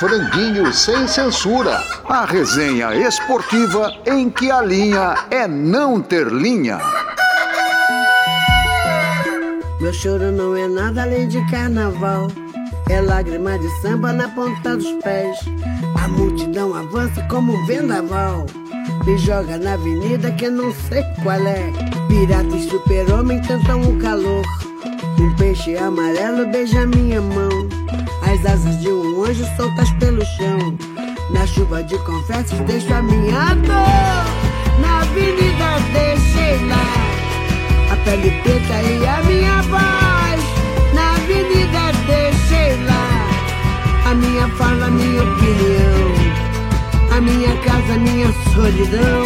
Franguinho Sem Censura. A resenha esportiva em que a linha é não ter linha. Meu choro não é nada além de carnaval. É lágrima de samba na ponta dos pés. A multidão avança como um vendaval. Me joga na avenida que não sei qual é. Pirata e super-homem cantam o calor. Um peixe amarelo beija minha mão. As asas de um anjo soltas pelo chão. Na chuva de confetes deixo a minha dor. Na avenida deixei lá. A pele preta e a minha voz. Na avenida deixei lá. A minha fala, a minha opinião. A minha casa, a minha solidão.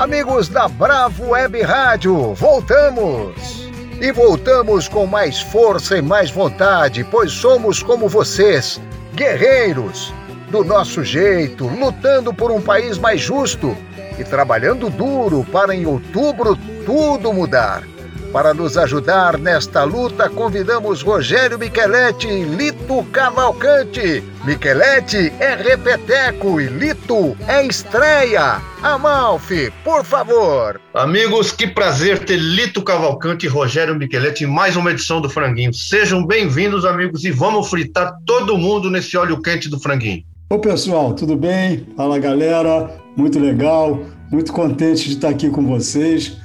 Amigos da Bravo Web Rádio, voltamos! E voltamos com mais força e mais vontade, pois somos como vocês, guerreiros, do nosso jeito, lutando por um país mais justo e trabalhando duro para em outubro tudo mudar. Para nos ajudar nesta luta, convidamos Rogério Micheletti e Lito Cavalcante. Micheletti é repeteco e Lito é estreia. Amalfi, por favor. Amigos, que prazer ter Lito Cavalcante e Rogério Micheletti em mais uma edição do Franguinho. Sejam bem-vindos, amigos, e vamos fritar todo mundo nesse óleo quente do Franguinho. Ô pessoal, tudo bem? Fala galera, muito legal, muito contente de estar aqui com vocês.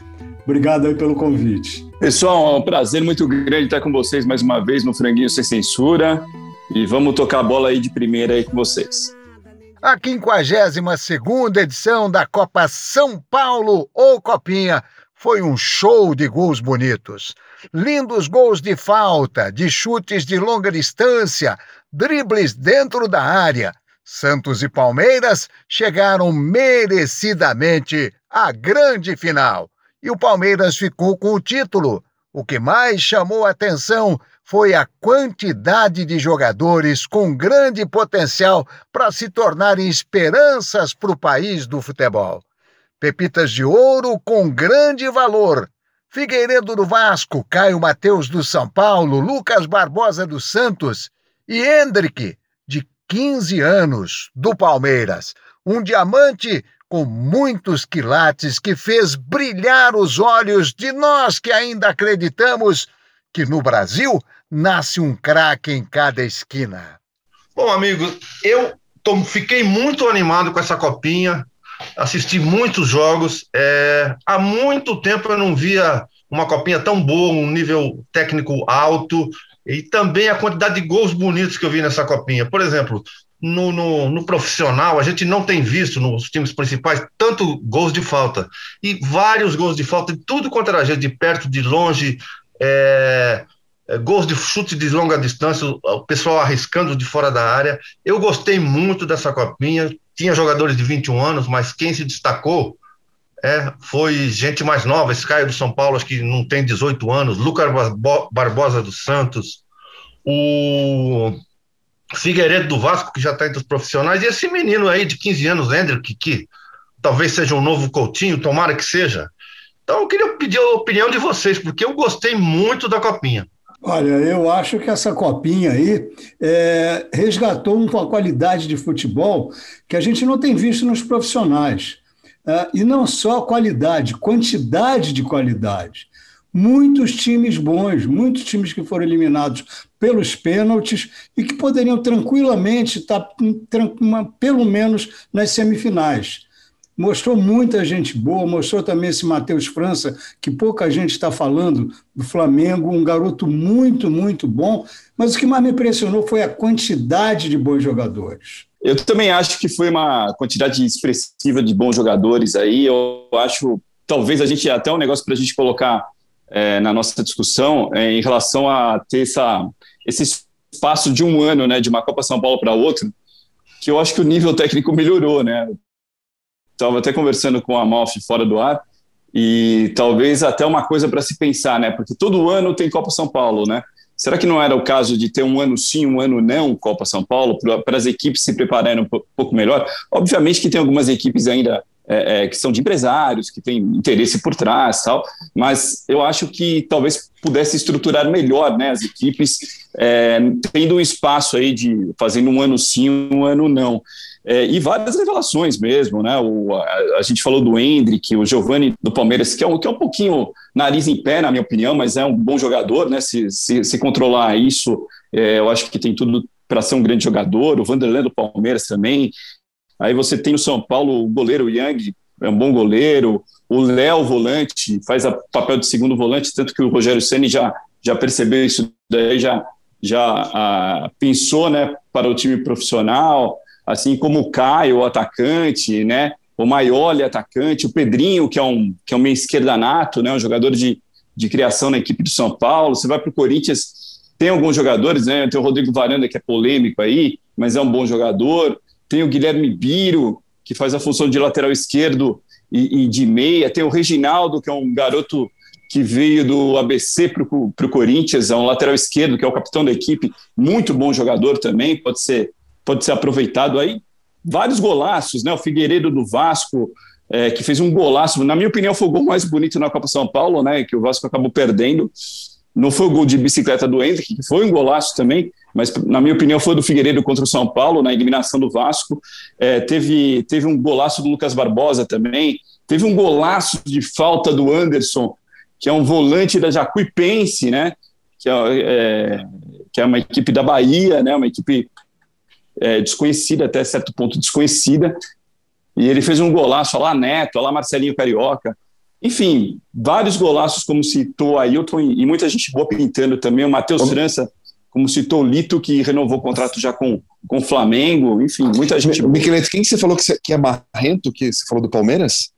Obrigado aí pelo convite. Pessoal, é um prazer muito grande estar com vocês mais uma vez no Franguinho Sem Censura. E vamos tocar a bola aí de primeira aí com vocês. A 52ª edição da Copa São Paulo ou Copinha foi um show de gols bonitos. Lindos gols de falta, de chutes de longa distância, dribles dentro da área. Santos e Palmeiras chegaram merecidamente à grande final. E o Palmeiras ficou com o título. O que mais chamou a atenção foi a quantidade de jogadores com grande potencial para se tornarem esperanças para o país do futebol. Pepitas de ouro com grande valor. Figueiredo do Vasco, Caio Mateus do São Paulo, Lucas Barbosa do Santos e Hendrick, de 15 anos, do Palmeiras. Um diamante com muitos quilates que fez brilhar os olhos de nós que ainda acreditamos que no Brasil nasce um craque em cada esquina. Bom, amigos, eu tô- fiquei muito animado com essa copinha, assisti muitos jogos. é, há muito tempo eu não via uma copinha tão boa, um nível técnico alto, e também a quantidade de gols bonitos que eu vi nessa copinha. Por exemplo, no, no, no profissional, a gente não tem visto nos times principais tanto gols de falta. E vários gols de falta, de tudo quanto era jeito, de perto, de longe, é, é, gols de chute de longa distância, o pessoal arriscando de fora da área. Eu gostei muito dessa copinha. Tinha jogadores de 21 anos, mas quem se destacou é, foi gente mais nova. Esse Caio do São Paulo, acho que não tem 18 anos. Lucas Barbo- Barbosa dos Santos. O Figueiredo do Vasco, que já está entre os profissionais. E esse menino aí de 15 anos, Hendrick, que, talvez seja um novo Coutinho, tomara que seja. Então eu queria pedir a opinião de vocês, porque eu gostei muito da copinha. Olha, eu acho que essa copinha aí é, resgatou uma qualidade de futebol que a gente não tem visto nos profissionais. É, e não só qualidade, quantidade de qualidade. Muitos times bons, muitos times que foram eliminados pelos pênaltis e que poderiam tranquilamente estar, pelo menos, nas semifinais. Mostrou muita gente boa, mostrou também esse Matheus França, que pouca gente está falando do Flamengo, um garoto muito, muito bom, mas o que mais me impressionou foi a quantidade de bons jogadores. Eu também acho que foi uma quantidade expressiva de bons jogadores aí. Eu acho, talvez a gente até um negócio para a gente colocar é, na nossa discussão é, em relação a ter essa, esse espaço de um ano, né, de uma Copa São Paulo para outra, que eu acho que o nível técnico melhorou, né? Estava até conversando com a Malfi fora do ar e talvez até uma coisa para se pensar, né? Porque todo ano tem Copa São Paulo, né? Será que não era o caso de ter um ano sim, um ano não Copa São Paulo, para as equipes se prepararem um po- pouco melhor? Obviamente que tem algumas equipes ainda é, é, que são de empresários, que têm interesse por trás, tal. Mas eu acho que talvez pudesse estruturar melhor, né, as equipes, é, tendo um espaço aí de fazendo um ano sim, um ano não. É, e várias revelações mesmo, né? O, a, a, gente falou do Hendrick, o Giovanni do Palmeiras, que é, um, que é um pouquinho nariz em pé, na minha opinião, mas é um bom jogador, né? Se, se, se controlar isso, é, eu acho que tem tudo para ser um grande jogador. O Vanderlei do Palmeiras também. Aí você tem no São Paulo o goleiro Yang, é um bom goleiro. O Léo, volante, faz o papel de segundo volante, tanto que o Rogério Ceni já, já percebeu isso daí, já, já ah, pensou né, para o time profissional assim como o Caio, o atacante, né? O Maioli, atacante, o Pedrinho, que é um, que é um meio esquerda nato, né? Um jogador de, de criação na equipe do São Paulo. Você vai para o Corinthians, tem alguns jogadores, né? Tem o Rodrigo Varanda, que é polêmico aí, mas é um bom jogador. Tem o Guilherme Biro, que faz a função de lateral esquerdo e, e de meia. Tem o Reginaldo, que é um garoto que veio do ABC para o Corinthians, é um lateral esquerdo, que é o capitão da equipe, muito bom jogador também, pode ser pode ser aproveitado aí. Vários golaços, né? O Figueiredo do Vasco, é, que fez um golaço, na minha opinião, foi o gol mais bonito na Copa São Paulo, né? Que o Vasco acabou perdendo. Não foi o gol de bicicleta do Hendrick, que foi um golaço também, mas na minha opinião foi do Figueiredo contra o São Paulo, na eliminação do Vasco. É, teve, teve um golaço do Lucas Barbosa também. Teve um golaço de falta do Anderson, que é um volante da Jacuipense, né? Que é, é, que é uma equipe da Bahia, né? Uma equipe é, desconhecida, até certo ponto desconhecida, e ele fez um golaço, lá Neto, lá Marcelinho Carioca, enfim, vários golaços, como citou Ailton, e muita gente boa pintando também, o Matheus França, como citou o Lito, que renovou o contrato já com, com o Flamengo, enfim, muita gente Michelete, quem que você falou que, você, que é marrento, que você falou do Palmeiras?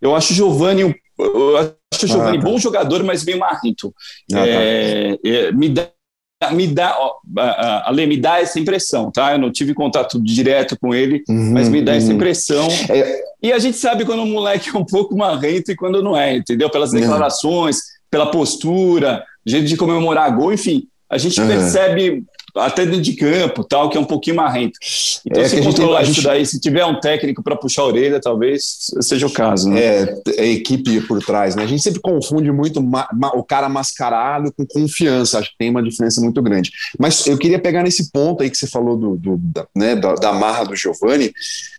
Eu acho o Giovanni, eu acho o Giovanni ah, tá. bom jogador, mas meio marrento. Ah, tá. é, é, me dá me dá, ó, Ale, me dá essa impressão, tá? Eu não tive contato direto com ele, uhum, mas me dá uhum. essa impressão. É... E a gente sabe quando o moleque é um pouco marrento e quando não é, entendeu? Pelas declarações, pela postura, jeito de comemorar gol, enfim, a gente uhum. percebe até dentro de campo, tal, que é um pouquinho marrento. Então, é se controlar isso daí, se tiver um técnico para puxar a orelha, talvez seja o caso. Né? É, é equipe por trás, né? A gente sempre confunde muito o cara mascarado com confiança, acho que tem uma diferença muito grande. Mas eu queria pegar nesse ponto aí que você falou do, do da, né, da, da marra do Giovanni,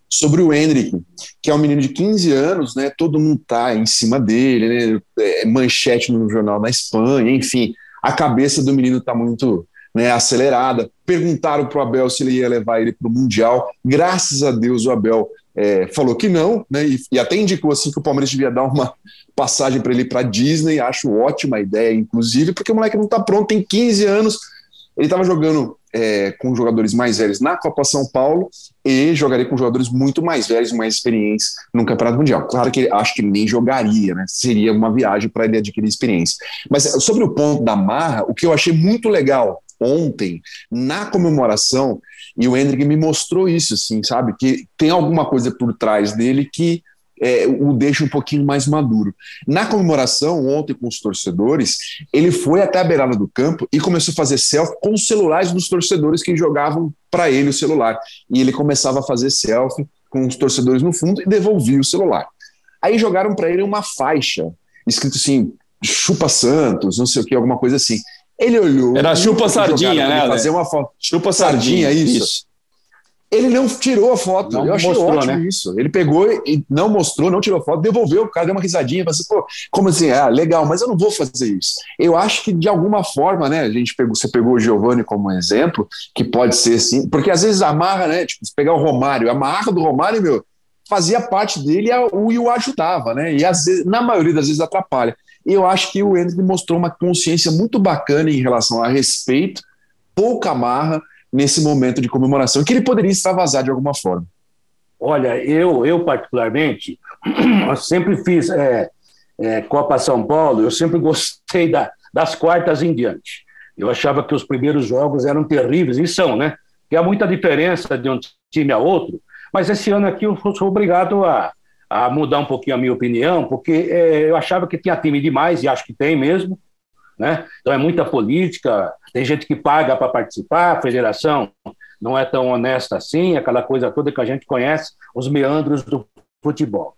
sobre o Hendrick, que é um menino de 15 anos, né? Todo mundo tá em cima dele, né? É, manchete no jornal na Espanha, enfim, a cabeça do menino tá muito né, acelerada. Perguntaram para o Abel se ele ia levar ele para o Mundial. Graças a Deus o Abel é, falou que não, né, e, e, até indicou assim que o Palmeiras devia dar uma passagem para ele para Disney. Acho ótima ideia, inclusive, porque o moleque não está pronto, tem 15 anos. Ele estava jogando é, com jogadores mais velhos na Copa São Paulo e jogaria com jogadores muito mais velhos, mais experientes no Campeonato Mundial. Claro que ele, acho que nem jogaria, né? Seria uma viagem para ele adquirir experiência. Mas sobre o ponto da marra, o que eu achei muito legal ontem, na comemoração, e o Hendrick me mostrou isso, assim, sabe? Que tem alguma coisa por trás dele que é, o deixa um pouquinho mais maduro. Na comemoração, ontem com os torcedores, ele foi até a beirada do campo e começou a fazer selfie com os celulares dos torcedores que jogavam para ele o celular. E ele começava a fazer selfie com os torcedores no fundo e devolvia o celular. Aí jogaram para ele uma faixa, escrito assim, chupa Santos, não sei o que, alguma coisa assim. Ele olhou. Era chupa sardinha, né? Fazer uma foto. Chupa sardinha, isso. isso. Ele não tirou a foto. Não eu achei mostrou, ótimo né? isso. Ele pegou e não mostrou, não tirou foto, devolveu. O cara deu uma risadinha, falou assim, pô, como assim? Ah, legal, mas eu não vou fazer isso. Eu acho que de alguma forma, né? A gente pegou, você pegou o Giovanni como exemplo, que pode ser assim, porque às vezes amarra, né? Tipo, se pegar o Romário, a marra do Romário, meu, fazia parte dele e o ajudava, né? E às vezes, na maioria das vezes atrapalha. E eu acho que o Hendrick mostrou uma consciência muito bacana em relação a respeito, pouca marra nesse momento de comemoração, que ele poderia extravasar de alguma forma. Olha, eu, eu particularmente, eu sempre fiz é, é, Copa São Paulo, eu sempre gostei da, das quartas em diante. Eu achava que os primeiros jogos eram terríveis, e são, né? Que há muita diferença de um time a outro, mas esse ano aqui eu sou obrigado a, a mudar um pouquinho a minha opinião, porque é, eu achava que tinha time demais, e acho que tem mesmo, né? Então é muita política, tem gente que paga para participar, a federação não é tão honesta assim, aquela coisa toda que a gente conhece, os meandros do futebol.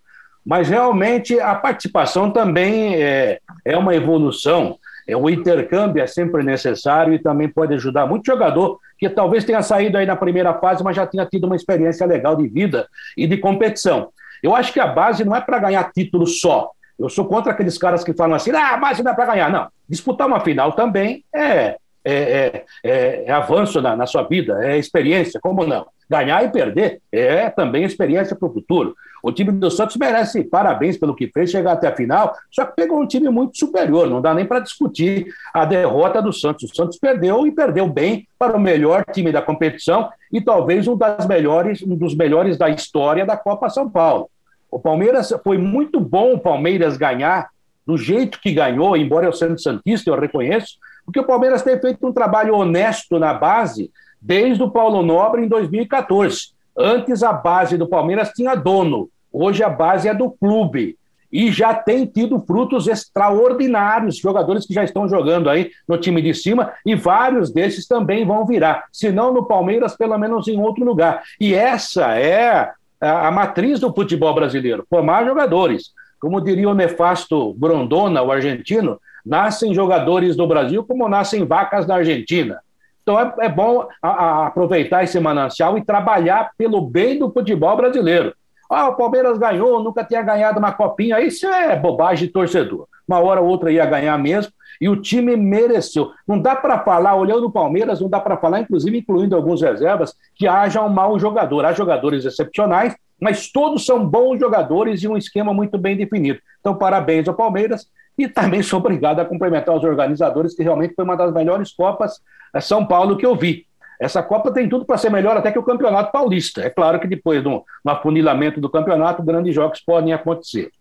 Mas realmente a participação também é, é uma evolução. É, o intercâmbio é sempre necessário e também pode ajudar muito jogador que talvez tenha saído aí na primeira fase, mas já tenha tido uma experiência legal de vida e de competição. Eu acho que a base não é para ganhar título só. Eu sou contra aqueles caras que falam assim, ah, a base não é para ganhar. Não, disputar uma final também é, é, é, é, é avanço na, na sua vida, é experiência, como não? Ganhar e perder é também experiência para o futuro. O time do Santos merece parabéns pelo que fez, chegar até a final, só que pegou um time muito superior, não dá nem para discutir a derrota do Santos. O Santos perdeu e perdeu bem para o melhor time da competição e talvez um, das melhores, um dos melhores da história da Copa São Paulo. O Palmeiras foi muito bom o Palmeiras ganhar do jeito que ganhou, embora eu sendo santista, eu reconheço, porque o Palmeiras tem feito um trabalho honesto na base desde o Paulo Nobre em 2014. Antes a base do Palmeiras tinha dono, hoje a base é do clube. E já tem tido frutos extraordinários, jogadores que já estão jogando aí no time de cima, e vários desses também vão virar. Se não no Palmeiras, pelo menos em outro lugar. E essa é a, a matriz do futebol brasileiro: formar jogadores. Como diria o nefasto Grondona, o argentino, nascem jogadores do Brasil como nascem vacas na Argentina. Então é, é bom a, a aproveitar esse manancial e trabalhar pelo bem do futebol brasileiro. Ah, o Palmeiras ganhou, nunca tinha ganhado uma copinha. Isso é bobagem de torcedor. Uma hora ou outra ia ganhar mesmo, e o time mereceu. Não dá para falar, olhando o Palmeiras, não dá para falar, inclusive incluindo alguns reservas, que haja um mau jogador. Há jogadores excepcionais, mas todos são bons jogadores e um esquema muito bem definido. Então, parabéns ao Palmeiras e também sou obrigado a cumprimentar os organizadores, que realmente foi uma das melhores Copas é São Paulo que eu vi. Essa Copa tem tudo para ser melhor até que o Campeonato Paulista. É claro que depois do afunilamento do campeonato, grandes jogos podem acontecer.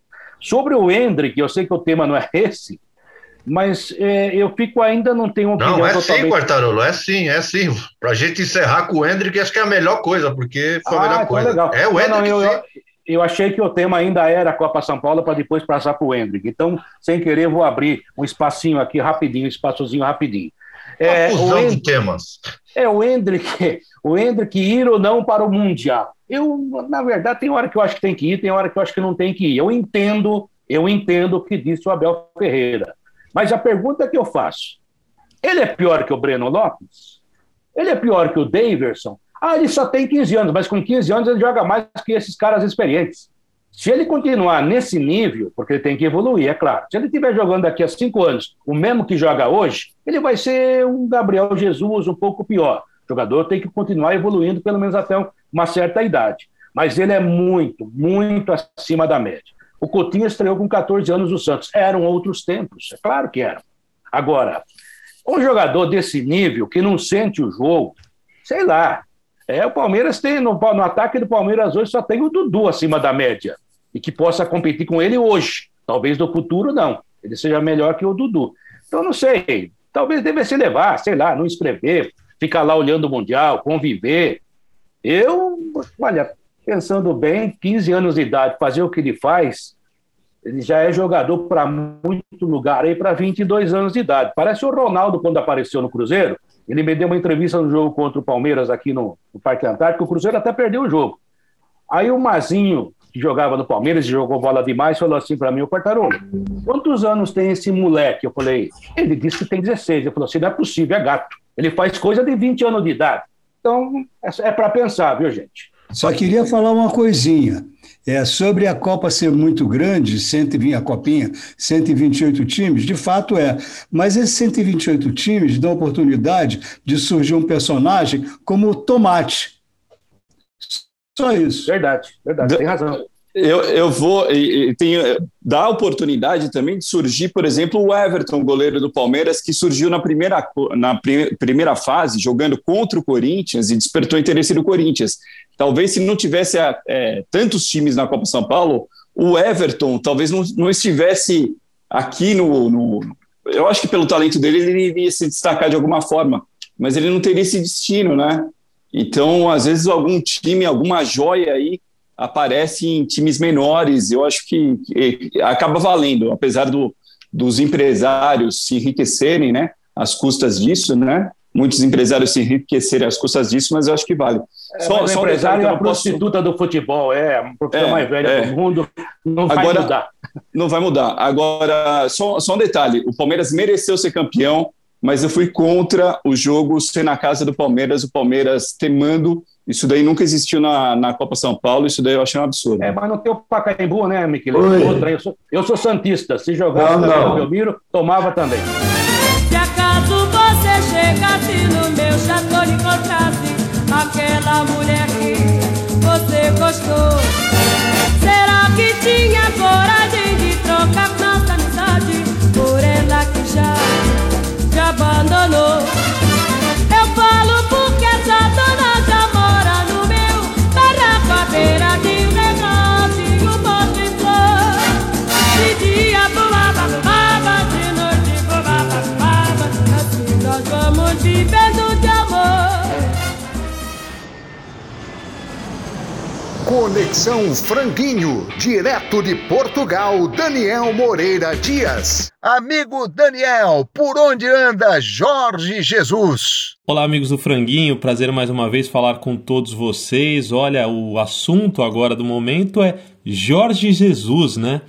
Sobre o Hendrick, eu sei que o tema não é esse, mas é, eu fico ainda não tenho opinião Não, é totalmente... sim, Quartarolo, é sim, é sim. Para a gente encerrar com o Hendrick, acho que é a melhor coisa, porque foi a melhor ah, coisa. Legal. É o Hendrick. Não, eu, eu achei que o tema ainda era a Copa São Paulo para depois passar para o Hendrick. Então, sem querer, vou abrir um espacinho aqui rapidinho, um espaçozinho rapidinho. É, o Hendrick, de temas. É, o Hendrick, o Hendrick ir ou não para o Mundial. Eu, na verdade, tem hora que eu acho que tem que ir, tem hora que eu acho que não tem que ir. Eu entendo, eu entendo o que disse o Abel Ferreira. Mas a pergunta que eu faço, ele é pior que o Breno Lopes? Ele é pior que o Daverson? Ah, ele só tem 15 anos, mas com 15 anos ele joga mais que esses caras experientes. Se ele continuar nesse nível, porque ele tem que evoluir, é claro. Se ele estiver jogando daqui a cinco anos o mesmo que joga hoje, ele vai ser um Gabriel Jesus um pouco pior. O jogador tem que continuar evoluindo, pelo menos até uma certa idade. Mas ele é muito, muito acima da média. O Coutinho estreou com 14 anos no Santos. Eram outros tempos, é claro que eram. Agora, um jogador desse nível que não sente o jogo, sei lá, é, o Palmeiras tem, no, no ataque do Palmeiras hoje só tem o Dudu acima da média. E que possa competir com ele hoje. Talvez no futuro, não. Ele seja melhor que o Dudu. Então, não sei. Talvez devesse levar, sei lá, não escrever, ficar lá olhando o Mundial, conviver. Eu, olha, pensando bem, 15 anos de idade, fazer o que ele faz, ele já é jogador para muito lugar aí para 22 anos de idade. Parece o Ronaldo quando apareceu no Cruzeiro. Ele me deu uma entrevista no jogo contra o Palmeiras aqui no, no Parque Antártico. O Cruzeiro até perdeu o jogo. Aí o Mazinho, que jogava no Palmeiras e jogou bola demais, falou assim para mim: Ô Quartarolo, quantos anos tem esse moleque? Eu falei: ele disse que tem 16. Ele falou assim: não é possível, é gato. Ele faz coisa de 20 anos de idade. Então, é, é para pensar, viu, gente? Só queria falar uma coisinha. É, sobre a Copa ser muito grande, 120, a Copinha, 128 times, de fato é. Mas esses 128 times dão oportunidade de surgir um personagem como o Tomate. Só isso. Verdade, verdade, tem razão. Eu, eu vou. E, tem, dá oportunidade também de surgir, por exemplo, o Everton, goleiro do Palmeiras, que surgiu na primeira, na primeira fase, jogando contra o Corinthians e despertou interesse do Corinthians. Talvez se não tivesse é, tantos times na Copa São Paulo, o Everton talvez não, não estivesse aqui no, no, Eu acho que pelo talento dele ele iria se destacar de alguma forma, mas ele não teria esse destino, né? Então, às vezes, algum time, alguma joia aí aparece em times menores. Eu acho que, que acaba valendo, apesar do, dos empresários se enriquecerem, né? Às custas disso, né? Muitos empresários se enriquecerem às custas disso, mas eu acho que vale. É, só, só o empresário é a prostituta posso... do futebol, é a profissão é, mais velha é. do mundo, não vai Agora, mudar. Não vai mudar. Agora, só, só um detalhe: o Palmeiras mereceu ser campeão, mas eu fui contra o jogo ser na casa do Palmeiras, o Palmeiras temando. Isso daí nunca existiu na, na Copa São Paulo, isso daí eu achei um absurdo. É, mas não tem o Pacaembu, né, Miquel? Outra, eu, sou, eu sou Santista, se jogasse não, não. no Belmiro, tomava também. Meu chateau e encontrasse aquela mulher que você gostou, será que tinha coragem Conexão Franguinho, direto de Portugal, Daniel Moreira Dias. Amigo Daniel, por onde anda Jorge Jesus? Olá, amigos do Franguinho, prazer mais uma vez falar com todos vocês. Olha, o assunto agora do momento é Jorge Jesus, né?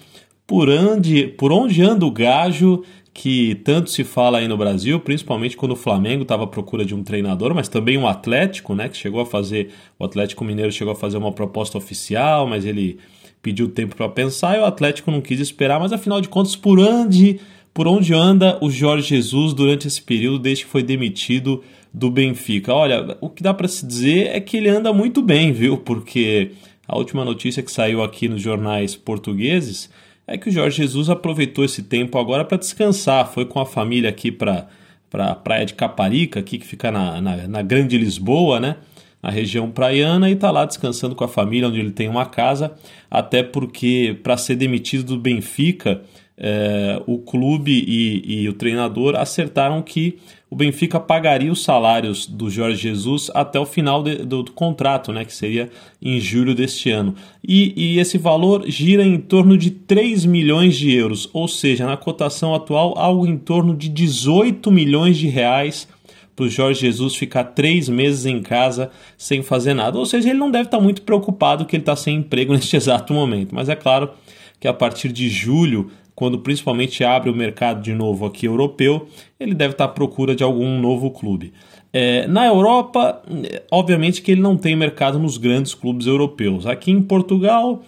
Por onde, por onde anda o gajo? Que tanto se fala aí no Brasil, principalmente quando o Flamengo estava à procura de um treinador, mas também o Atlético, né, que chegou a fazer, o Atlético Mineiro chegou a fazer uma proposta oficial, mas ele pediu tempo para pensar e o Atlético não quis esperar, mas afinal de contas, por onde, por onde anda o Jorge Jesus durante esse período desde que foi demitido do Benfica? Olha, o que dá para se dizer é que ele anda muito bem, viu? Porque a última notícia que saiu aqui nos jornais portugueses é que o Jorge Jesus aproveitou esse tempo agora para descansar. Foi com a família aqui para a praia de Caparica, aqui que fica na, na, na, Grande Lisboa, né? Na região praiana, e está lá descansando com a família, onde ele tem uma casa, até porque para ser demitido do Benfica, é, o clube e, e o treinador acertaram que o Benfica pagaria os salários do Jorge Jesus até o final de, do, do, contrato, né, que seria em julho deste ano. E, e, esse valor gira em torno de 3 milhões de euros, ou seja, na cotação atual, algo em torno de 18 milhões de reais para o Jorge Jesus ficar três meses em casa sem fazer nada. Ou seja, ele não deve estar muito preocupado que ele está sem emprego neste exato momento. Mas é claro que a partir de julho quando principalmente abre o mercado de novo aqui europeu, ele deve estar à procura de algum novo clube. É, na Europa, obviamente que ele não tem mercado nos grandes clubes europeus. Aqui em Portugal,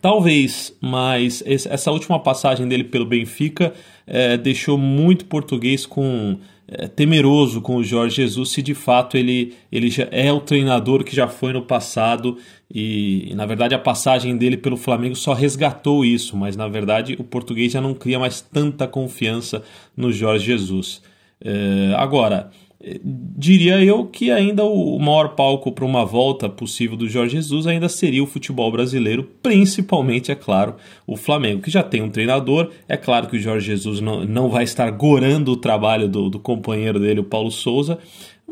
talvez, mas essa última passagem dele pelo Benfica é, deixou muito português com é, temeroso com o Jorge Jesus se de fato ele, ele já é o treinador que já foi no passado e, e, na verdade a passagem dele pelo Flamengo só resgatou isso, mas na verdade o português já não cria mais tanta confiança no Jorge Jesus. É, agora, diria eu que ainda o maior palco para uma volta possível do Jorge Jesus ainda seria o futebol brasileiro, principalmente, é claro, o Flamengo, que já tem um treinador. É claro que o Jorge Jesus não, não vai estar gorando o trabalho do, do companheiro dele, o Paulo Souza,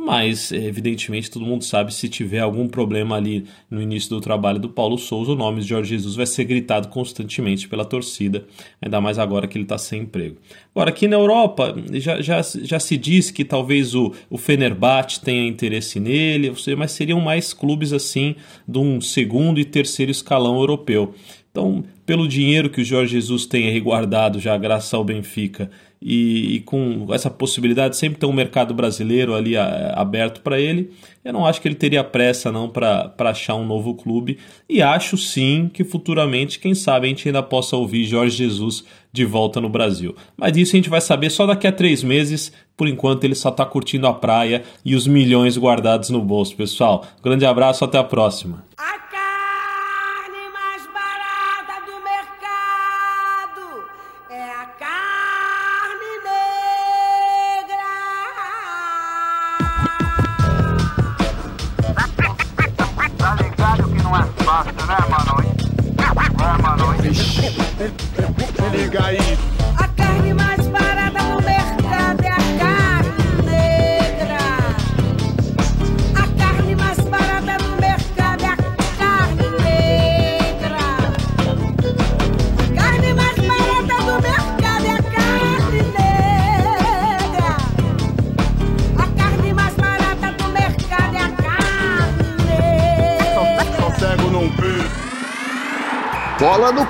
mas evidentemente todo mundo sabe se tiver algum problema ali no início do trabalho do Paulo Souza, o nome de Jorge Jesus vai ser gritado constantemente pela torcida, ainda mais agora que ele está sem emprego. Agora, aqui na Europa, já, já, já se diz que talvez o, o Fenerbahçe tenha interesse nele, mas seriam mais clubes assim de um segundo e terceiro escalão europeu. Então, pelo dinheiro que o Jorge Jesus tem guardado já graças ao Benfica e, e, com essa possibilidade sempre ter um mercado brasileiro ali a, aberto para ele, eu não acho que ele teria pressa não para achar um novo clube e acho sim que futuramente, quem sabe, a gente ainda possa ouvir Jorge Jesus de volta no Brasil. Mas isso a gente vai saber só daqui a três meses, por enquanto ele só está curtindo a praia e os milhões guardados no bolso, pessoal. grande abraço, até a próxima.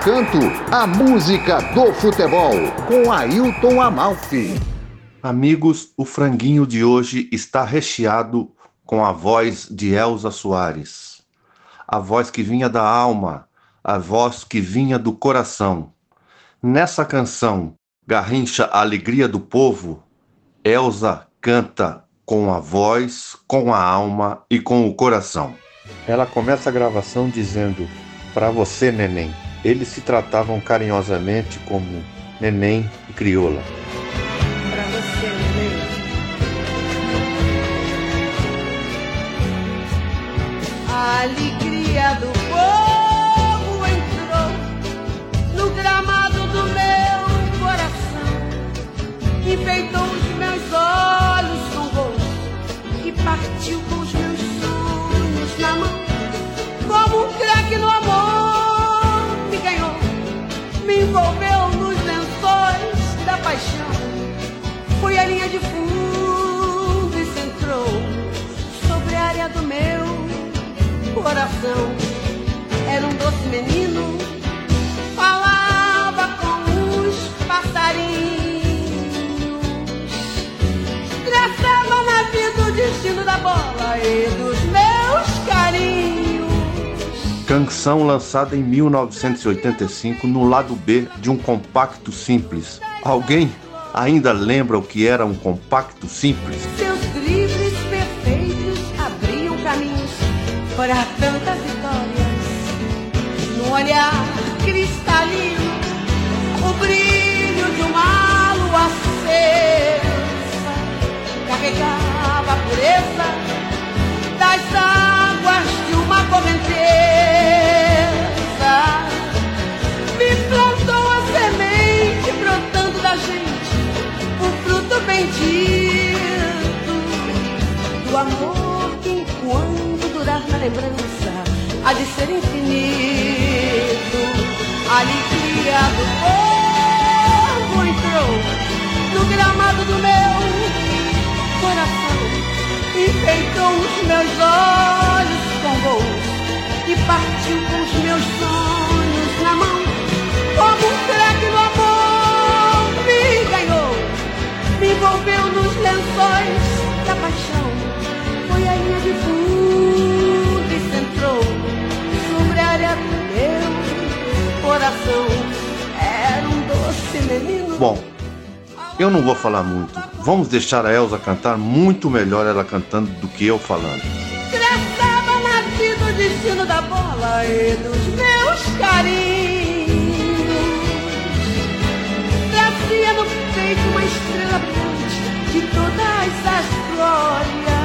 Canto, a música do futebol, com Ailton Amalfi. Amigos, o franguinho de hoje está recheado com a voz de Elza Soares. A voz que vinha da alma, a voz que vinha do coração. Nessa canção, Garrincha a Alegria do Povo, Elza canta com a voz, com a alma e com o coração. Ela começa a gravação dizendo: Para você, neném. Eles se tratavam carinhosamente como neném e crioula. Pra você, neném. A alegria do povo entrou no gramado do meu coração, enfeitou os meus olhos com gosto e partiu com envolveu nos lençóis da paixão. Foi a linha de fundo e centrou sobre a área do meu coração. Era um doce menino, falava com os passarinhos. Traçava na vida o destino da bola e dos meus carinhos. Canção lançada em 1985 no lado B de um compacto simples. Alguém ainda lembra o que era um compacto simples? Seus dribles perfeitos abriam caminhos para tantas vitórias. No olhar cristalino, o brilho de uma lua acesa carregava a pureza das águas de uma correnteza. Amor que enquanto durar na lembrança há de ser infinito. Alegria do povo entrou no gramado do meu coração, enfeitou os meus olhos com gols e partiu com os meus sonhos na mão. Como um craque no amor me ganhou, me envolveu nos lençóis da paixão. Foi a linha de fundo e centrou sobre a área do meu coração. Era um doce menino. Bom, eu não vou falar muito. Vamos deixar a Elsa cantar muito melhor ela cantando do que eu falando. Traçava na vida o destino da bola e dos meus carinhos. Trazia no peito uma estrela brilhante de todas as glórias.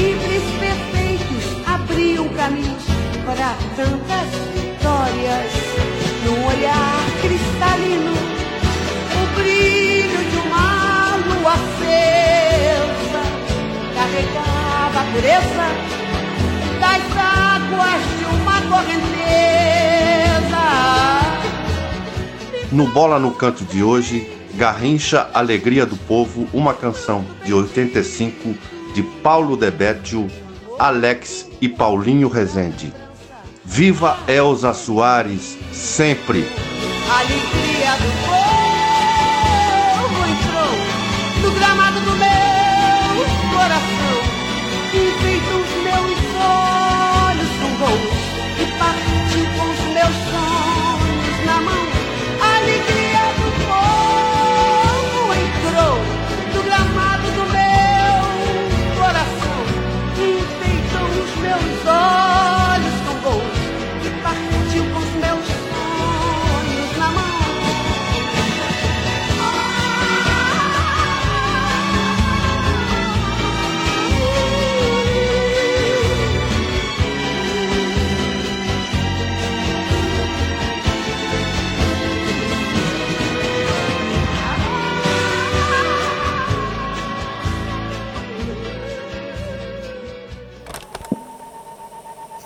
Dribles perfeitos abriam caminhos para tantas vitórias. No olhar cristalino, o brilho de uma lua acesa carregava a pureza das águas de uma correnteza. No Bola no Canto de hoje, Garrincha Alegria do Povo, uma canção de 85 de Paulo Debétio, Alex e Paulinho Rezende. Viva Elza Soares, sempre! Alegria do povo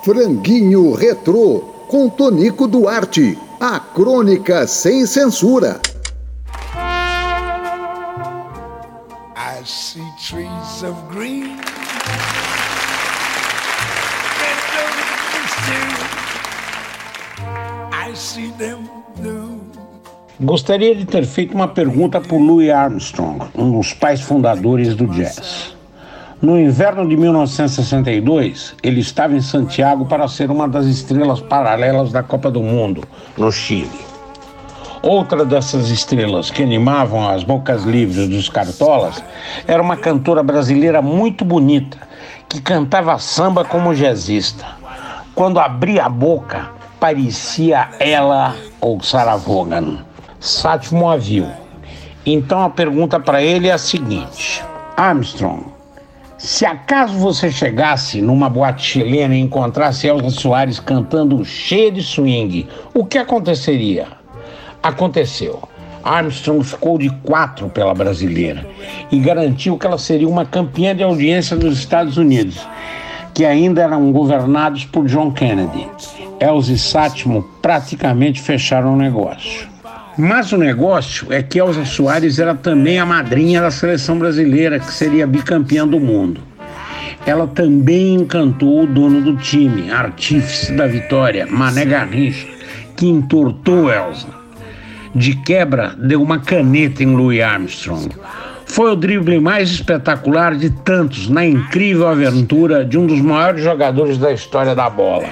Franguinho Retrô, com Tonico Duarte. A crônica sem censura. I see trees of green. I see them do. Gostaria de ter feito uma pergunta para Louis Armstrong, um dos pais fundadores do jazz. No inverno de 1962, ele estava em Santiago para ser uma das estrelas paralelas da Copa do Mundo, no Chile. Outra dessas estrelas que animavam as bocas livres dos cartolas era uma cantora brasileira muito bonita, que cantava samba como jazzista. Quando abria a boca, parecia ela ou Sarah Vaughan. Sátimo a viu. Então a pergunta para ele é a seguinte: Armstrong, se acaso você chegasse numa boate chilena e encontrasse Elza Soares cantando cheia de swing, o que aconteceria? Aconteceu. Armstrong ficou de quatro pela brasileira e garantiu que ela seria uma campeã de audiência nos Estados Unidos, que ainda eram governados por John Kennedy. Elza e Sátimo praticamente fecharam o negócio. Mas o negócio é que Elza Soares era também a madrinha da seleção brasileira, que seria bicampeã do mundo. Ela também encantou o dono do time, artífice da vitória, Mané Garrincha, que entortou Elza. De quebra, deu uma caneta em Louis Armstrong. Foi o drible mais espetacular de tantos na incrível aventura de um dos maiores jogadores da história da bola.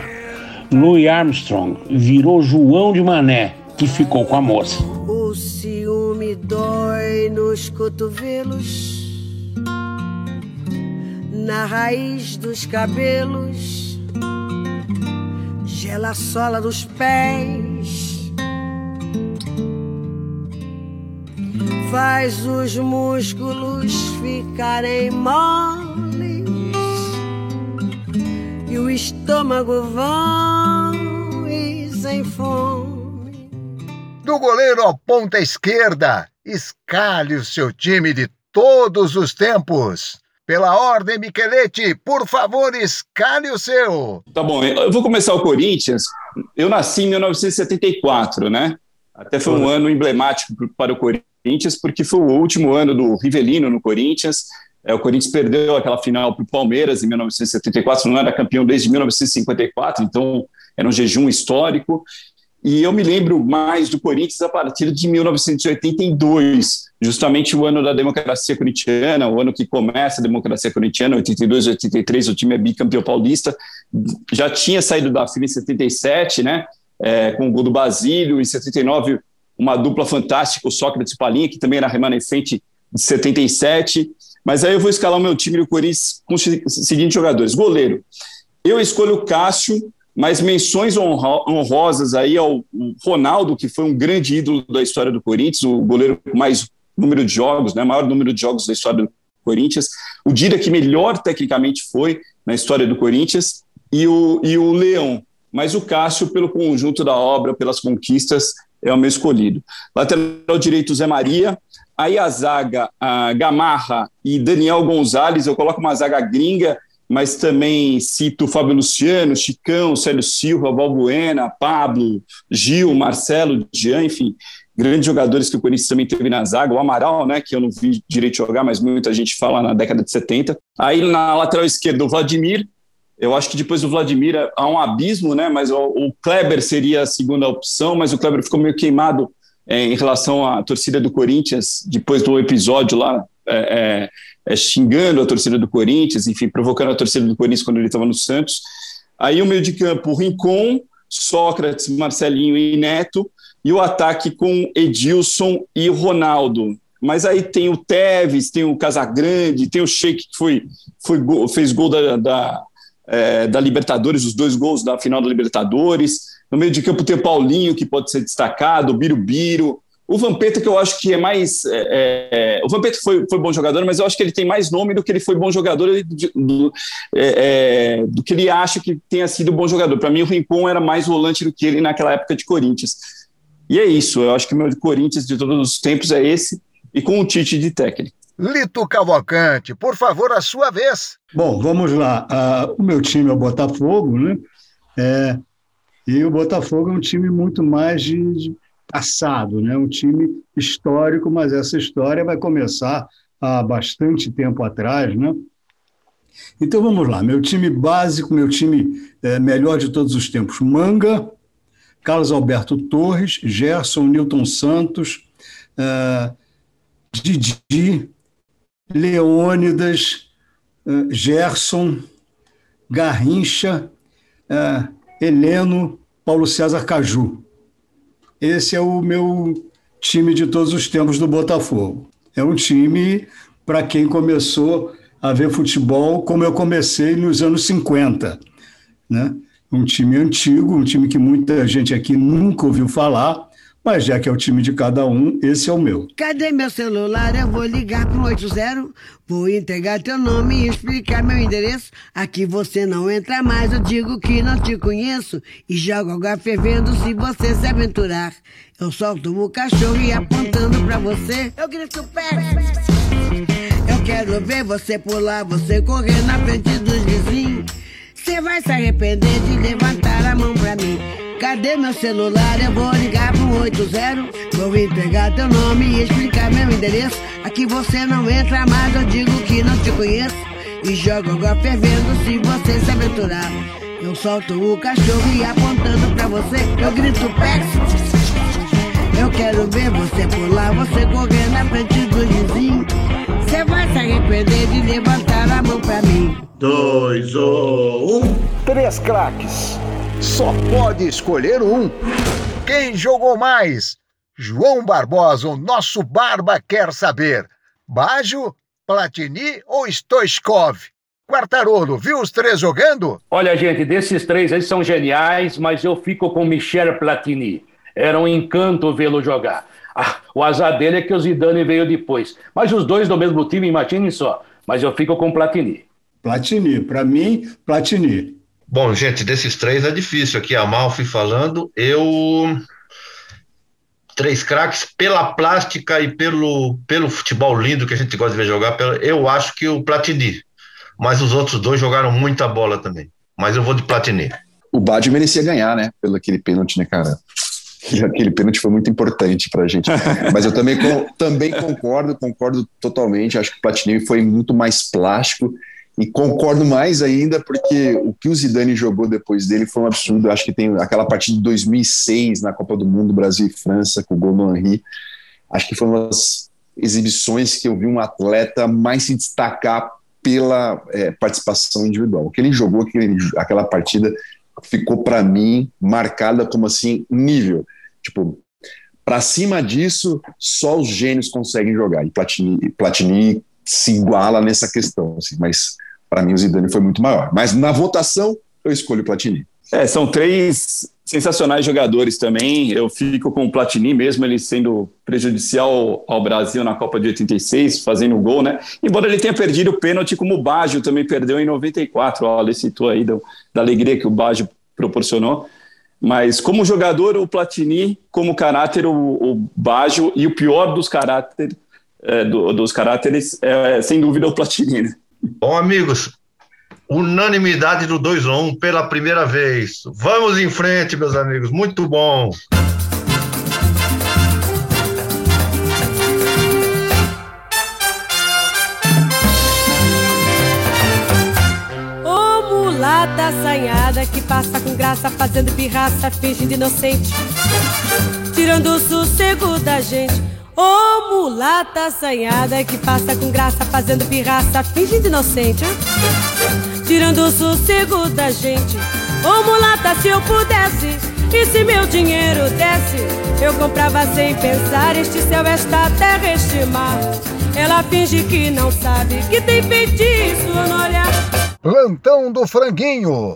Louis Armstrong virou João de Mané, que ficou com a moça. O ciúme dói nos cotovelos, na raiz dos cabelos, gela a sola dos pés, faz os músculos ficarem moles e o estômago vão e sem fome. Do goleiro ao ponta esquerda, escalhe o seu time de todos os tempos. Pela ordem, Micheletti, por favor, escalhe o seu. Tá bom, eu vou começar o Corinthians. Eu nasci em 1974, né? Até foi um ano emblemático para o Corinthians, porque foi o último ano do Rivelino no Corinthians. É, o Corinthians perdeu aquela final para o Palmeiras em 1974, não era campeão desde 1954, então era um jejum histórico. E eu me lembro mais do Corinthians a partir de 1982, justamente o ano da democracia corintiana, o ano que começa a democracia corintiana, 82, 83, o time é bicampeão paulista. Já tinha saído da fila em 77, né? É, com o gol do Basílio, em 79, uma dupla fantástica, o Sócrates e Palinha, que também era remanescente de 77. Mas aí eu vou escalar o meu time do Corinthians com os seguintes jogadores. Goleiro, eu escolho o Cássio, mas menções honrosas aí ao Ronaldo, que foi um grande ídolo da história do Corinthians, o goleiro com mais número de jogos, né, maior número de jogos da história do Corinthians, o Dida que melhor tecnicamente foi na história do Corinthians, e o, e o Leão, mas o Cássio, pelo conjunto da obra, pelas conquistas, é o meu escolhido. Lateral direito, Zé Maria, aí a zaga, a Gamarra e Daniel Gonzalez, eu coloco uma zaga gringa, mas também cito Fábio Luciano, Chicão, Célio Silva, Valbuena, Pablo, Gil, Marcelo, Jean, enfim, grandes jogadores que o Corinthians também teve na zaga, o Amaral, né, que eu não vi direito jogar, mas muita gente fala na década de 70. Aí na lateral esquerda, o Vladimir, eu acho que depois do Vladimir há um abismo, né, mas o, Kleber seria a segunda opção, mas o Kleber ficou meio queimado é, em relação à torcida do Corinthians, depois do episódio lá, é, é, xingando a torcida do Corinthians, enfim, provocando a torcida do Corinthians quando ele estava no Santos. Aí o meio de campo, Rincon, Sócrates, Marcelinho e Neto, e o ataque com Edilson e Ronaldo. Mas aí tem o Teves, tem o Casagrande, tem o Sheik que foi, foi fez gol da, da, é, da Libertadores, os dois gols da final da Libertadores. No meio de campo tem o Paulinho, que pode ser destacado, o Birubiru, o Vampeta, que eu acho que é mais. É, é, o Vampeta foi, foi bom jogador, mas eu acho que ele tem mais nome do que ele foi bom jogador, do, do, é, é, do que ele acha que tenha sido bom jogador. Para mim, o Rincon era mais volante do que ele naquela época de Corinthians. E é isso, eu acho que o meu Corinthians de todos os tempos é esse, e com o Tite de técnico. Lito Cavalcante, por favor, a sua vez. Bom, vamos lá. Uh, o meu time é o Botafogo, né? É, e o Botafogo é um time muito mais de, de passado, né? um time histórico, mas essa história vai começar há bastante tempo atrás. Né? Então vamos lá, meu time básico, meu time é, melhor de todos os tempos, Manga, Carlos Alberto Torres, Gerson, Newton Santos, uh, Didi, Leônidas, uh, Gerson, Garrincha, uh, Heleno, Paulo César Caju. Esse é o meu time de todos os tempos do Botafogo. É um time para quem começou a ver futebol como eu comecei nos anos 50. Né? Um time antigo, um time que muita gente aqui nunca ouviu falar, mas já que é o time de cada um, esse é o meu. Cadê meu celular? Eu vou ligar pro 80. Vou entregar teu nome e explicar meu endereço. Aqui você não entra mais, eu digo que não te conheço. E jogo água fervendo se você se aventurar. Eu solto o cachorro e apontando pra você, eu grito pé. Eu quero ver você pular, você correr na frente dos vizinhos. Você vai se arrepender de levantar a mão pra mim. Cadê meu celular? Eu vou ligar pro 80. Vou entregar teu nome e explicar meu endereço. Aqui você não entra mais, eu digo que não te conheço. E jogo água fervendo se você se aventurar. Eu solto o cachorro e apontando pra você, eu grito Pex. Eu quero ver você pular, você correr na frente do vizinho. Você vai se arrepender de levantar a mão pra mim. Dois ou um. Três craques. Só pode escolher um. Quem jogou mais? João Barbosa, o nosso Barba quer saber. Baggio, Platini ou Stoichkov? Quartarolo, viu os três jogando? Olha, gente, desses três eles são geniais, mas eu fico com Michel Platini. Era um encanto vê-lo jogar. Ah, o azar dele é que o Zidane veio depois. Mas os dois do mesmo time, imaginem só. Mas eu fico com Platini. Platini, para mim, Platini. Bom, gente, desses três é difícil. Aqui a Malfi falando. Eu. Três craques pela plástica e pelo, pelo futebol lindo que a gente gosta de ver jogar. Eu acho que o Platini. Mas os outros dois jogaram muita bola também. Mas eu vou de Platini. O Bad merecia ganhar, né? Pelo aquele pênalti, né, cara? aquele pênalti foi muito importante para a gente. Mas eu também, também concordo, concordo totalmente. Acho que o Platini foi muito mais plástico e concordo mais ainda porque o que o Zidane jogou depois dele foi um absurdo. Eu acho que tem aquela partida de 2006 na Copa do Mundo, Brasil e França, com o gol do Henry. Acho que foi uma das exibições que eu vi um atleta mais se destacar pela é, participação individual. O que ele jogou, aquele, aquela partida, ficou para mim marcada como assim nível. Tipo, para cima disso, só os gênios conseguem jogar. E Platini, Platini se iguala nessa questão, assim, mas para mim o Zidane foi muito maior. Mas na votação, eu escolho Platini. É, são três sensacionais jogadores também. Eu fico com o Platini, mesmo ele sendo prejudicial ao Brasil na Copa de 86, fazendo gol, né? Embora ele tenha perdido o pênalti, como o Baggio também perdeu em 94. Ó, ele citou aí do, da alegria que o Baggio proporcionou. Mas como jogador, o Platini, como caráter, o, o Baggio, e o pior dos caráteres, é, do, dos caráteres, é, sem dúvida, o Platini. Né? Bom, amigos, unanimidade do 2 1 um pela primeira vez. Vamos em frente, meus amigos, muito bom. mulata assanhada que passa com graça, fazendo pirraça, fingindo inocente, tirando o sossego da gente. Ô oh, mulata assanhada que passa com graça, fazendo pirraça, fingindo inocente, tirando o sossego da gente. Ô oh, mulata, se eu pudesse, e se meu dinheiro desse, eu comprava sem pensar este céu, esta terra, este mar. Ela finge que não sabe que tem feitiço no olhar. Plantão do Franguinho.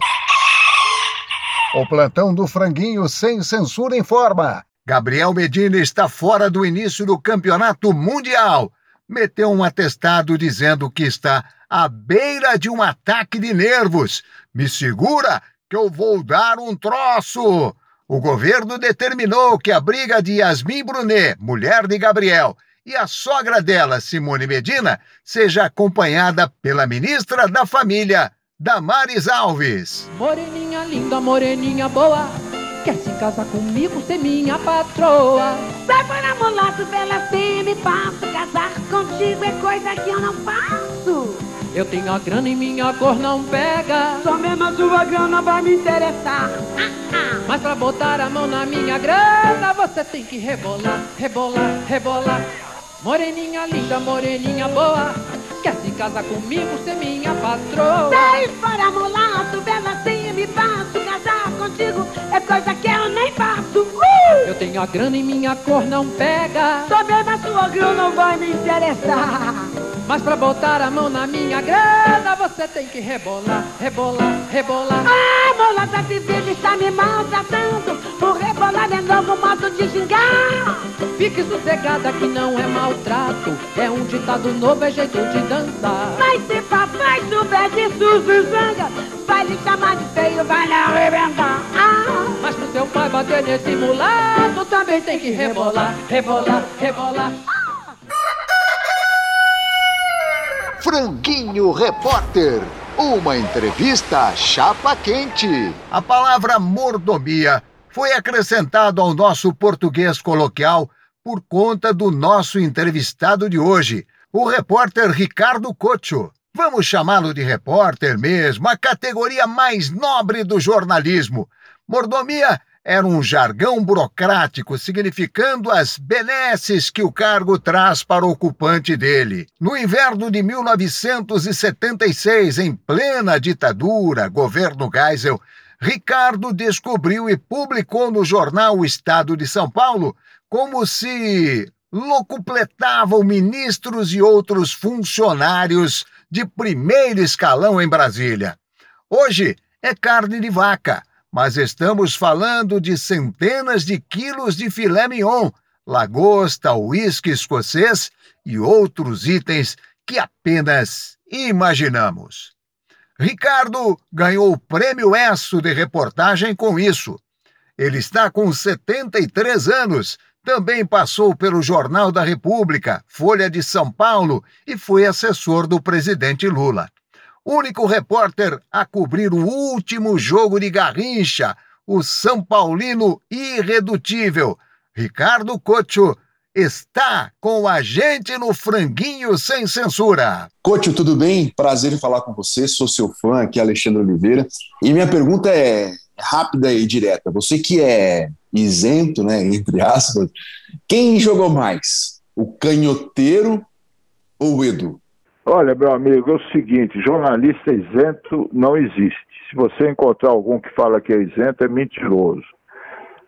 O plantão do Franguinho sem censura informa. Gabriel Medina está fora do início do campeonato mundial. Meteu um atestado dizendo que está à beira de um ataque de nervos. Me segura que eu vou dar um troço. O governo determinou que a briga de Yasmin Brunet, mulher de Gabriel, e a sogra dela, Simone Medina, seja acompanhada pela ministra da Família, Damares Alves. Moreninha linda, moreninha boa, quer se casar comigo, ser minha patroa. Sai para mulato, bela fêmea, passo, casar contigo é coisa que eu não faço. Eu tenho a grana e minha cor não pega. Só mesmo a sua grana vai me interessar. Mas pra botar a mão na minha grana, você tem que rebolar, rebolar, rebolar. Moreninha linda, moreninha boa. Quer se casar comigo, ser minha patroa? Sai fora, mulato, bela assim me faço. Casar contigo é coisa que eu nem faço. Uh! Eu tenho a grana e minha cor não pega. Mesmo a sua grana não vai me interessar. Mas pra botar a mão na minha grana, você tem que rebolar, rebolar, rebolar. Ah, mulata civil está me maltratando. O rebolar é novo modo de xingar. Fique sossegada que não é maltrato. É um ditado novo, é jeito de dançar. Mas se papai souber disso, se zanga, vai lhe chamar de feio, vai lhe arrebentar. Ah, Mas pro seu pai bater nesse mulato, também tem que rebolar, rebolar, rebolar. Franguinho Repórter. Uma entrevista chapa quente. A palavra mordomia foi acrescentada ao nosso português coloquial por conta do nosso entrevistado de hoje, o repórter Ricardo Cocho. Vamos chamá-lo de repórter mesmo, a categoria mais nobre do jornalismo. Mordomia era um jargão burocrático significando as benesses que o cargo traz para o ocupante dele. No inverno de 1976, em plena ditadura, governo Geisel, Ricardo descobriu e publicou no jornal O Estado de São Paulo como se locupletavam ministros e outros funcionários de primeiro escalão em Brasília. Hoje é carne de vaca, mas estamos falando de centenas de quilos de filé mignon, lagosta, uísque escocês e outros itens que apenas imaginamos. Ricardo ganhou o prêmio ESSO de reportagem com isso. Ele está com 73 anos, também passou pelo Jornal da República, Folha de São Paulo e foi assessor do presidente Lula. Único repórter a cobrir o último jogo de Garrincha, o São Paulino irredutível. Ricardo Cocho está com a gente no Franguinho Sem Censura. Coach, tudo bem? Prazer em falar com você, sou seu fã aqui, Alexandre Oliveira. E minha pergunta é rápida e direta. Você que é isento, né, entre aspas, quem jogou mais? O canhoteiro ou o Edu? Olha, meu amigo, é o seguinte: jornalista isento não existe. Se você encontrar algum que fala que é isento, é mentiroso.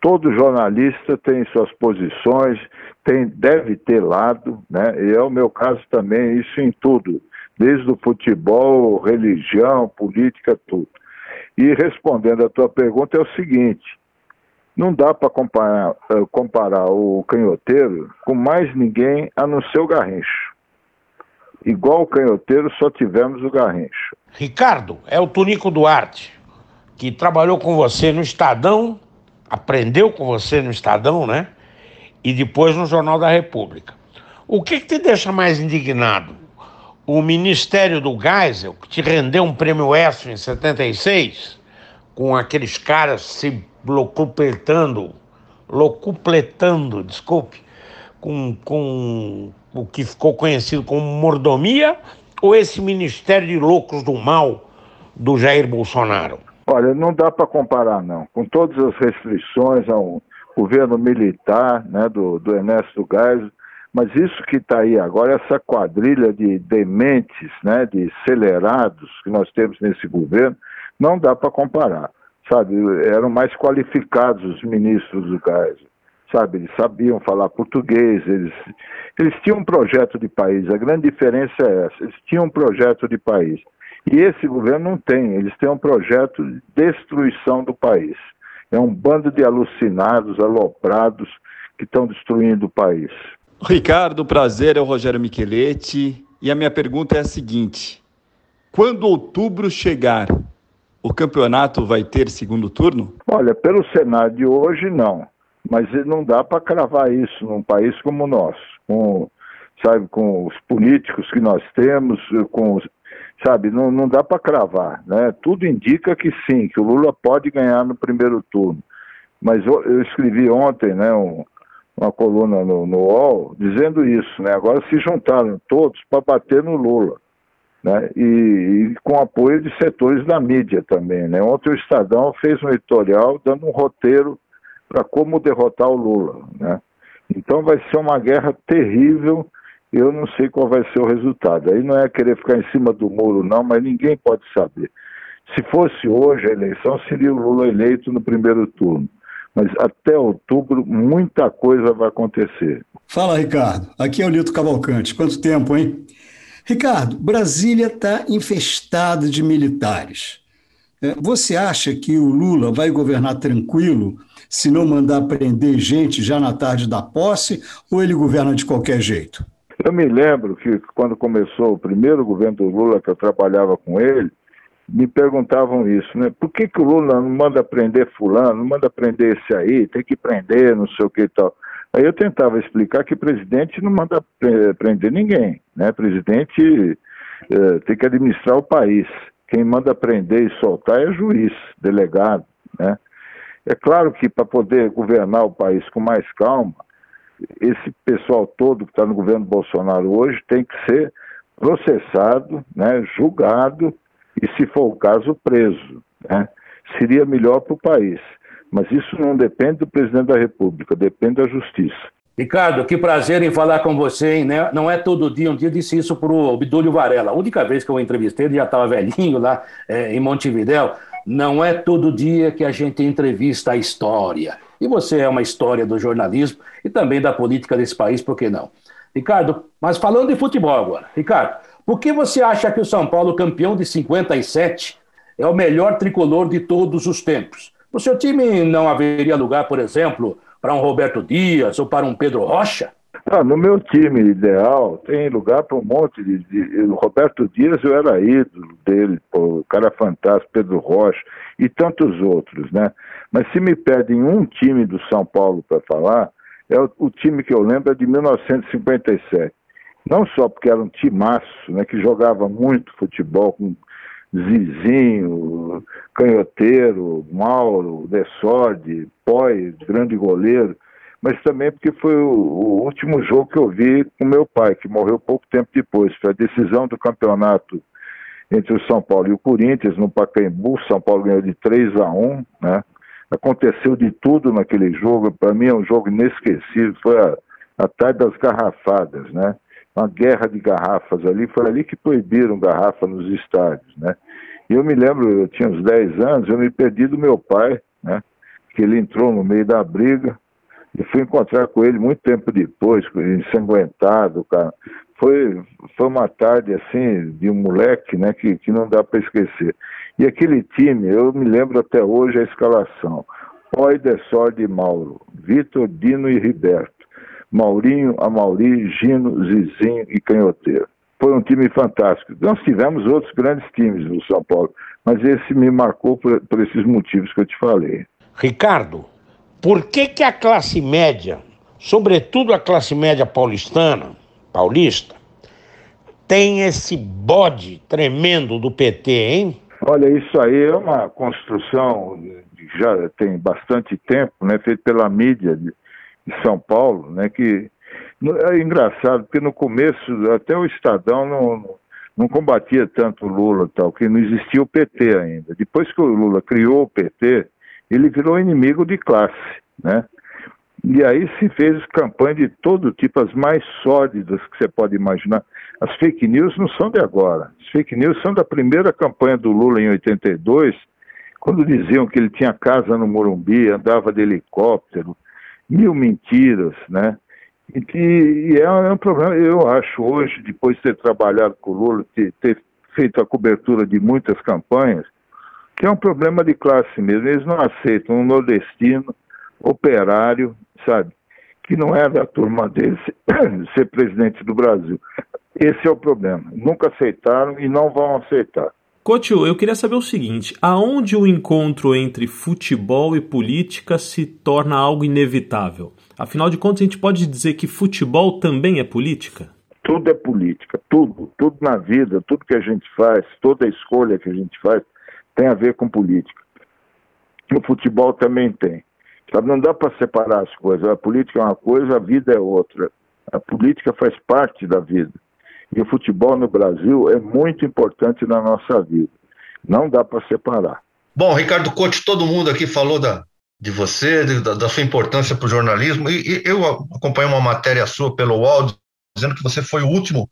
Todo jornalista tem suas posições, tem, deve ter lado, né? E é o meu caso também, isso em tudo, desde o futebol, religião, política, tudo. E respondendo a tua pergunta é o seguinte: não dá para comparar, eh, comparar o canhoteiro com mais ninguém a não ser o Garrincho. Igual o canhoteiro, só tivemos o Garrincho. Ricardo, é o Tonico Duarte, que trabalhou com você no Estadão, aprendeu com você no Estadão, né? E depois no Jornal da República. O que, que te deixa mais indignado? O Ministério do Geisel, que te rendeu um prêmio ESSO em 76, com aqueles caras se locupletando, locupletando, desculpe, com, com o que ficou conhecido como mordomia, ou esse Ministério de Loucos do Mal do Jair Bolsonaro? Olha, não dá para comparar, não. Com todas as restrições ao governo militar né, do, do Ernesto Geisel, mas isso que está aí agora, essa quadrilha de dementes, né, de acelerados que nós temos nesse governo, não dá para comparar. Sabe, eram mais qualificados os ministros do Geisel sabe? Eles sabiam falar português, eles, eles tinham um projeto de país. A grande diferença é essa: eles tinham um projeto de país. E esse governo não tem, eles têm um projeto de destruição do país. É um bando de alucinados, aloprados, que estão destruindo o país. Ricardo, prazer, é o Rogério Micheletti. E a minha pergunta é a seguinte: quando outubro chegar, o campeonato vai ter segundo turno? Olha, pelo cenário de hoje, não mas não dá para cravar isso num país como o nosso, com, sabe, com os políticos que nós temos, com sabe, não, não dá para cravar, né? Tudo indica que sim, que o Lula pode ganhar no primeiro turno. Mas eu, eu escrevi ontem, né, um, uma coluna no, no UOL dizendo isso, né? Agora se juntaram todos para bater no Lula. né? E, e, com apoio de setores da mídia também. Né? Ontem o Estadão fez um editorial dando um roteiro para como derrotar o Lula. Né? Então vai ser uma guerra terrível. Eu não sei qual vai ser o resultado. Aí não é querer ficar em cima do muro, não, mas ninguém pode saber. Se fosse hoje a eleição, seria o Lula eleito no primeiro turno. Mas até outubro, muita coisa vai acontecer. Fala, Ricardo. Aqui é o Lito Cavalcante. Quanto tempo, hein? Ricardo, Brasília está infestada de militares. É, você acha que o Lula vai governar tranquilo se não mandar prender gente já na tarde da posse ou ele governa de qualquer jeito? Eu me lembro que quando começou o primeiro governo do Lula, que eu trabalhava com ele, me perguntavam isso, né? Por que, que o Lula não manda prender fulano, não manda prender esse aí, tem que prender, não sei o que e tal. Aí eu tentava explicar que presidente não manda prender ninguém, né? Presidente é, tem que administrar o país. Quem manda prender e soltar é juiz, delegado, né? É claro que para poder governar o país com mais calma, esse pessoal todo que está no governo Bolsonaro hoje tem que ser processado, né, julgado e, se for o caso, preso. Né? Seria melhor para o país. Mas isso não depende do presidente da República, depende da justiça. Ricardo, que prazer em falar com você, hein? Né? Não é todo dia, um dia disse isso para o Obdúlio Varela. A única vez que eu entrevistei, ele já estava velhinho lá é, em Montevidéu. Não é todo dia que a gente entrevista a história. E você é uma história do jornalismo e também da política desse país, por que não? Ricardo, mas falando de futebol agora. Ricardo, por que você acha que o São Paulo, campeão de 57, é o melhor tricolor de todos os tempos? No seu time não haveria lugar, por exemplo, para um Roberto Dias ou para um Pedro Rocha? Ah, no meu time ideal tem lugar para um monte de, de, Roberto Dias eu era ídolo dele, pô, o cara fantástico, Pedro Rocha e tantos outros, né? Mas se me pedem um time do São Paulo para falar, é o, o, time que eu lembro é de 1957. Não só porque era um timaço, né, que jogava muito futebol com Zizinho, Canhoteiro, Mauro, Desorde, Poi, grande goleiro, mas também porque foi o, o, último jogo que eu vi com meu pai, que morreu pouco tempo depois. Foi a decisão do campeonato entre o São Paulo e o Corinthians, no Pacaembu. São Paulo ganhou de 3 a 1 né? Aconteceu de tudo naquele jogo. Para mim é um jogo inesquecível. Foi a, a tarde das garrafadas, né? Uma guerra de garrafas ali, foi ali que proibiram garrafa nos estádios, né? E eu me lembro, eu tinha uns 10 anos, eu me perdi do meu pai, né? Que ele entrou no meio da briga e fui encontrar com ele muito tempo depois, ensanguentado, cara. Foi, foi uma tarde assim de um moleque, né? Que, que não dá para esquecer. E aquele time, eu me lembro até hoje a escalação. Poi, Dessor de Mauro, Vitor, Dino e Riberto. Maurinho, Amauri, Gino, Zizinho e Canhoteiro. Foi um time fantástico. Nós tivemos outros grandes times no São Paulo, mas esse me marcou por, por esses motivos que eu te falei. Ricardo, por que, que a classe média, sobretudo a classe média paulistana, paulista, tem esse bode tremendo do PT, hein? Olha, isso aí é uma construção já tem bastante tempo, né, feita pela mídia de São Paulo, né, que é engraçado, porque no começo até o Estadão não, não combatia tanto o Lula tal, que não existia o PT ainda. Depois que o Lula criou o PT, ele virou inimigo de classe, né? E aí se fez campanha de todo tipo, as mais sólidas que você pode imaginar. As fake news não são de agora. As fake news são da primeira campanha do Lula em 82, quando diziam que ele tinha casa no Morumbi, andava de helicóptero, mil mentiras, né? E, e é, é, um problema, eu acho, hoje, depois de ter trabalhado com o Lula, ter, ter feito a cobertura de muitas campanhas, que é um problema de classe mesmo. Eles não aceitam um nordestino, operário, sabe, que não é da turma deles ser presidente do Brasil. Esse é o problema. Nunca aceitaram e não vão aceitar. Coutinho, eu queria saber o seguinte: aonde o encontro entre futebol e política se torna algo inevitável? Afinal de contas, a gente pode dizer que futebol também é política? Tudo é política, tudo, tudo na vida, tudo que a gente faz, toda escolha que a gente faz tem a ver com política. O futebol também tem. Sabe, não dá para separar as coisas. A política é uma coisa, a vida é outra. A política faz parte da vida. E o futebol no Brasil é muito importante na nossa vida. Não dá para separar. Bom, Ricardo Cote, todo mundo aqui falou da, de você, de, da, da, sua importância para o jornalismo, e, e, eu acompanhei uma matéria sua pelo UOL, dizendo que você foi o último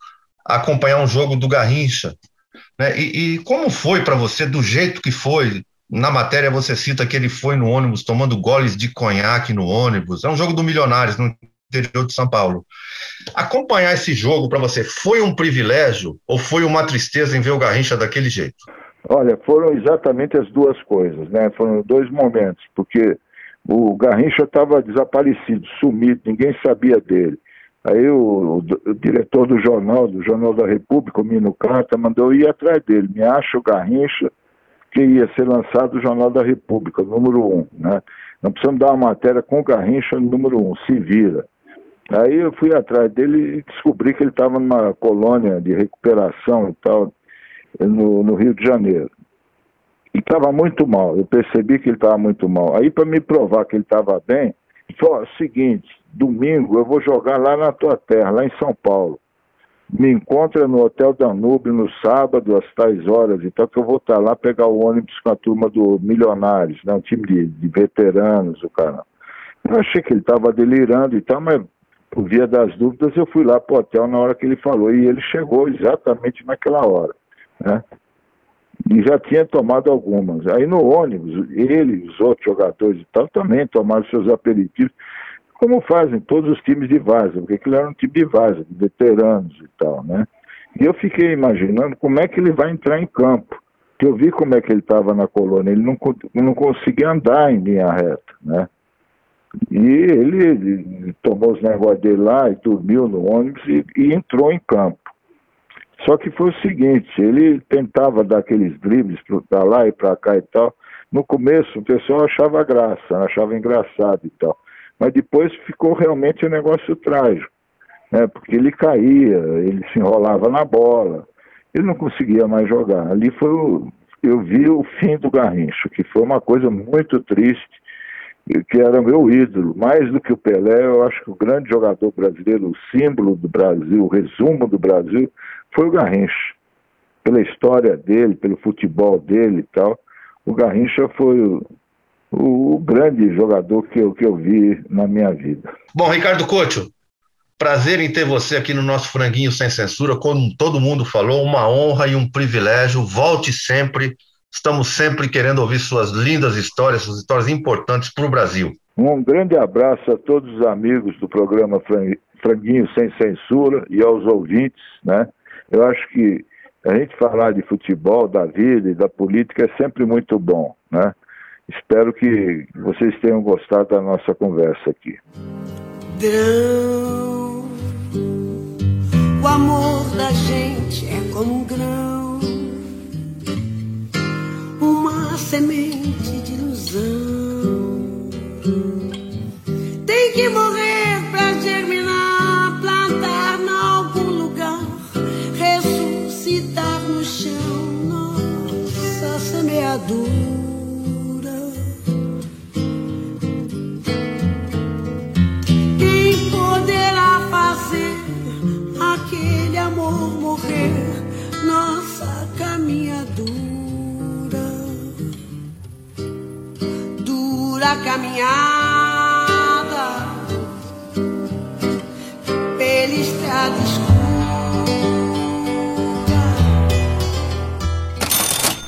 a acompanhar um jogo do Garrincha. Né? E, e como foi para você, do jeito que foi? Na matéria você cita que ele foi no ônibus tomando goles de conhaque no ônibus. É um jogo do Milionários, no interior de São Paulo. Acompanhar esse jogo para você foi um privilégio ou foi uma tristeza em ver o Garrincha daquele jeito? Olha, foram exatamente as duas coisas, né? Foram dois momentos, porque o Garrincha estava desaparecido, sumido, ninguém sabia dele. Aí o, o, o, diretor do jornal, do Jornal da República, o Mino Carta, mandou ir atrás dele. Me acha o Garrincha, que ia ser lançado o Jornal da República, número um. Né? Nós precisamos dar uma matéria com o Garrincha número um, se vira. Aí eu fui atrás dele e descobri que ele estava numa colônia de recuperação e tal, no, no Rio de Janeiro. E estava muito mal, eu percebi que ele estava muito mal. Aí, para me provar que ele estava bem, falou: o seguinte, domingo eu vou jogar lá na tua terra, lá em São Paulo. Me encontra no Hotel Danúbio no sábado, às tais horas, então que eu vou estar lá pegar o ônibus com a turma do Milionários, né, um time de, de veteranos, o cara. Eu achei que ele estava delirando e tal, mas por via das dúvidas eu fui lá para o hotel na hora que ele falou e ele chegou exatamente naquela hora, né? E já tinha tomado algumas. Aí no ônibus, ele os outros jogadores e tal também tomaram seus aperitivos como fazem todos os times de vaza, porque aquilo era um time de vaza, de veteranos e tal, né? E eu fiquei imaginando como é que ele vai entrar em campo. Que eu vi como é que ele estava na colônia, ele não, não conseguia andar em linha reta, né? E ele, tomou os negócios dele lá e dormiu no ônibus e, e entrou em campo. Só que foi o seguinte, ele tentava dar aqueles dribles para lá e para cá e tal. No começo o pessoal achava graça, achava engraçado e tal. Mas depois ficou realmente um negócio trágico, né? porque ele caía, ele se enrolava na bola, ele não conseguia mais jogar. Ali foi o, eu vi o fim do Garrincha, que foi uma coisa muito triste, que era meu ídolo. Mais do que o Pelé, eu acho que o grande jogador brasileiro, o símbolo do Brasil, o resumo do Brasil, foi o Garrincha. Pela história dele, pelo futebol dele e tal. O Garrincha foi o grande jogador que eu, que eu vi na minha vida. Bom, Ricardo Couto, prazer em ter você aqui no nosso Franguinho Sem Censura. Como todo mundo falou, uma honra e um privilégio. Volte sempre. Estamos sempre querendo ouvir suas lindas histórias, suas histórias importantes para o Brasil. Um grande abraço a todos os amigos do programa Franguinho Sem Censura e aos ouvintes, né? Eu acho que a gente falar de futebol, da vida e da política é sempre muito bom, né? Espero que vocês tenham gostado da nossa conversa aqui. Grão, o amor da gente é como um grão, uma semente de ilusão. Tem que morrer pra germinar, plantar em algum lugar, ressuscitar no chão nossa semeadura. nossa caminhadura. Dura caminhada pela estrada escura.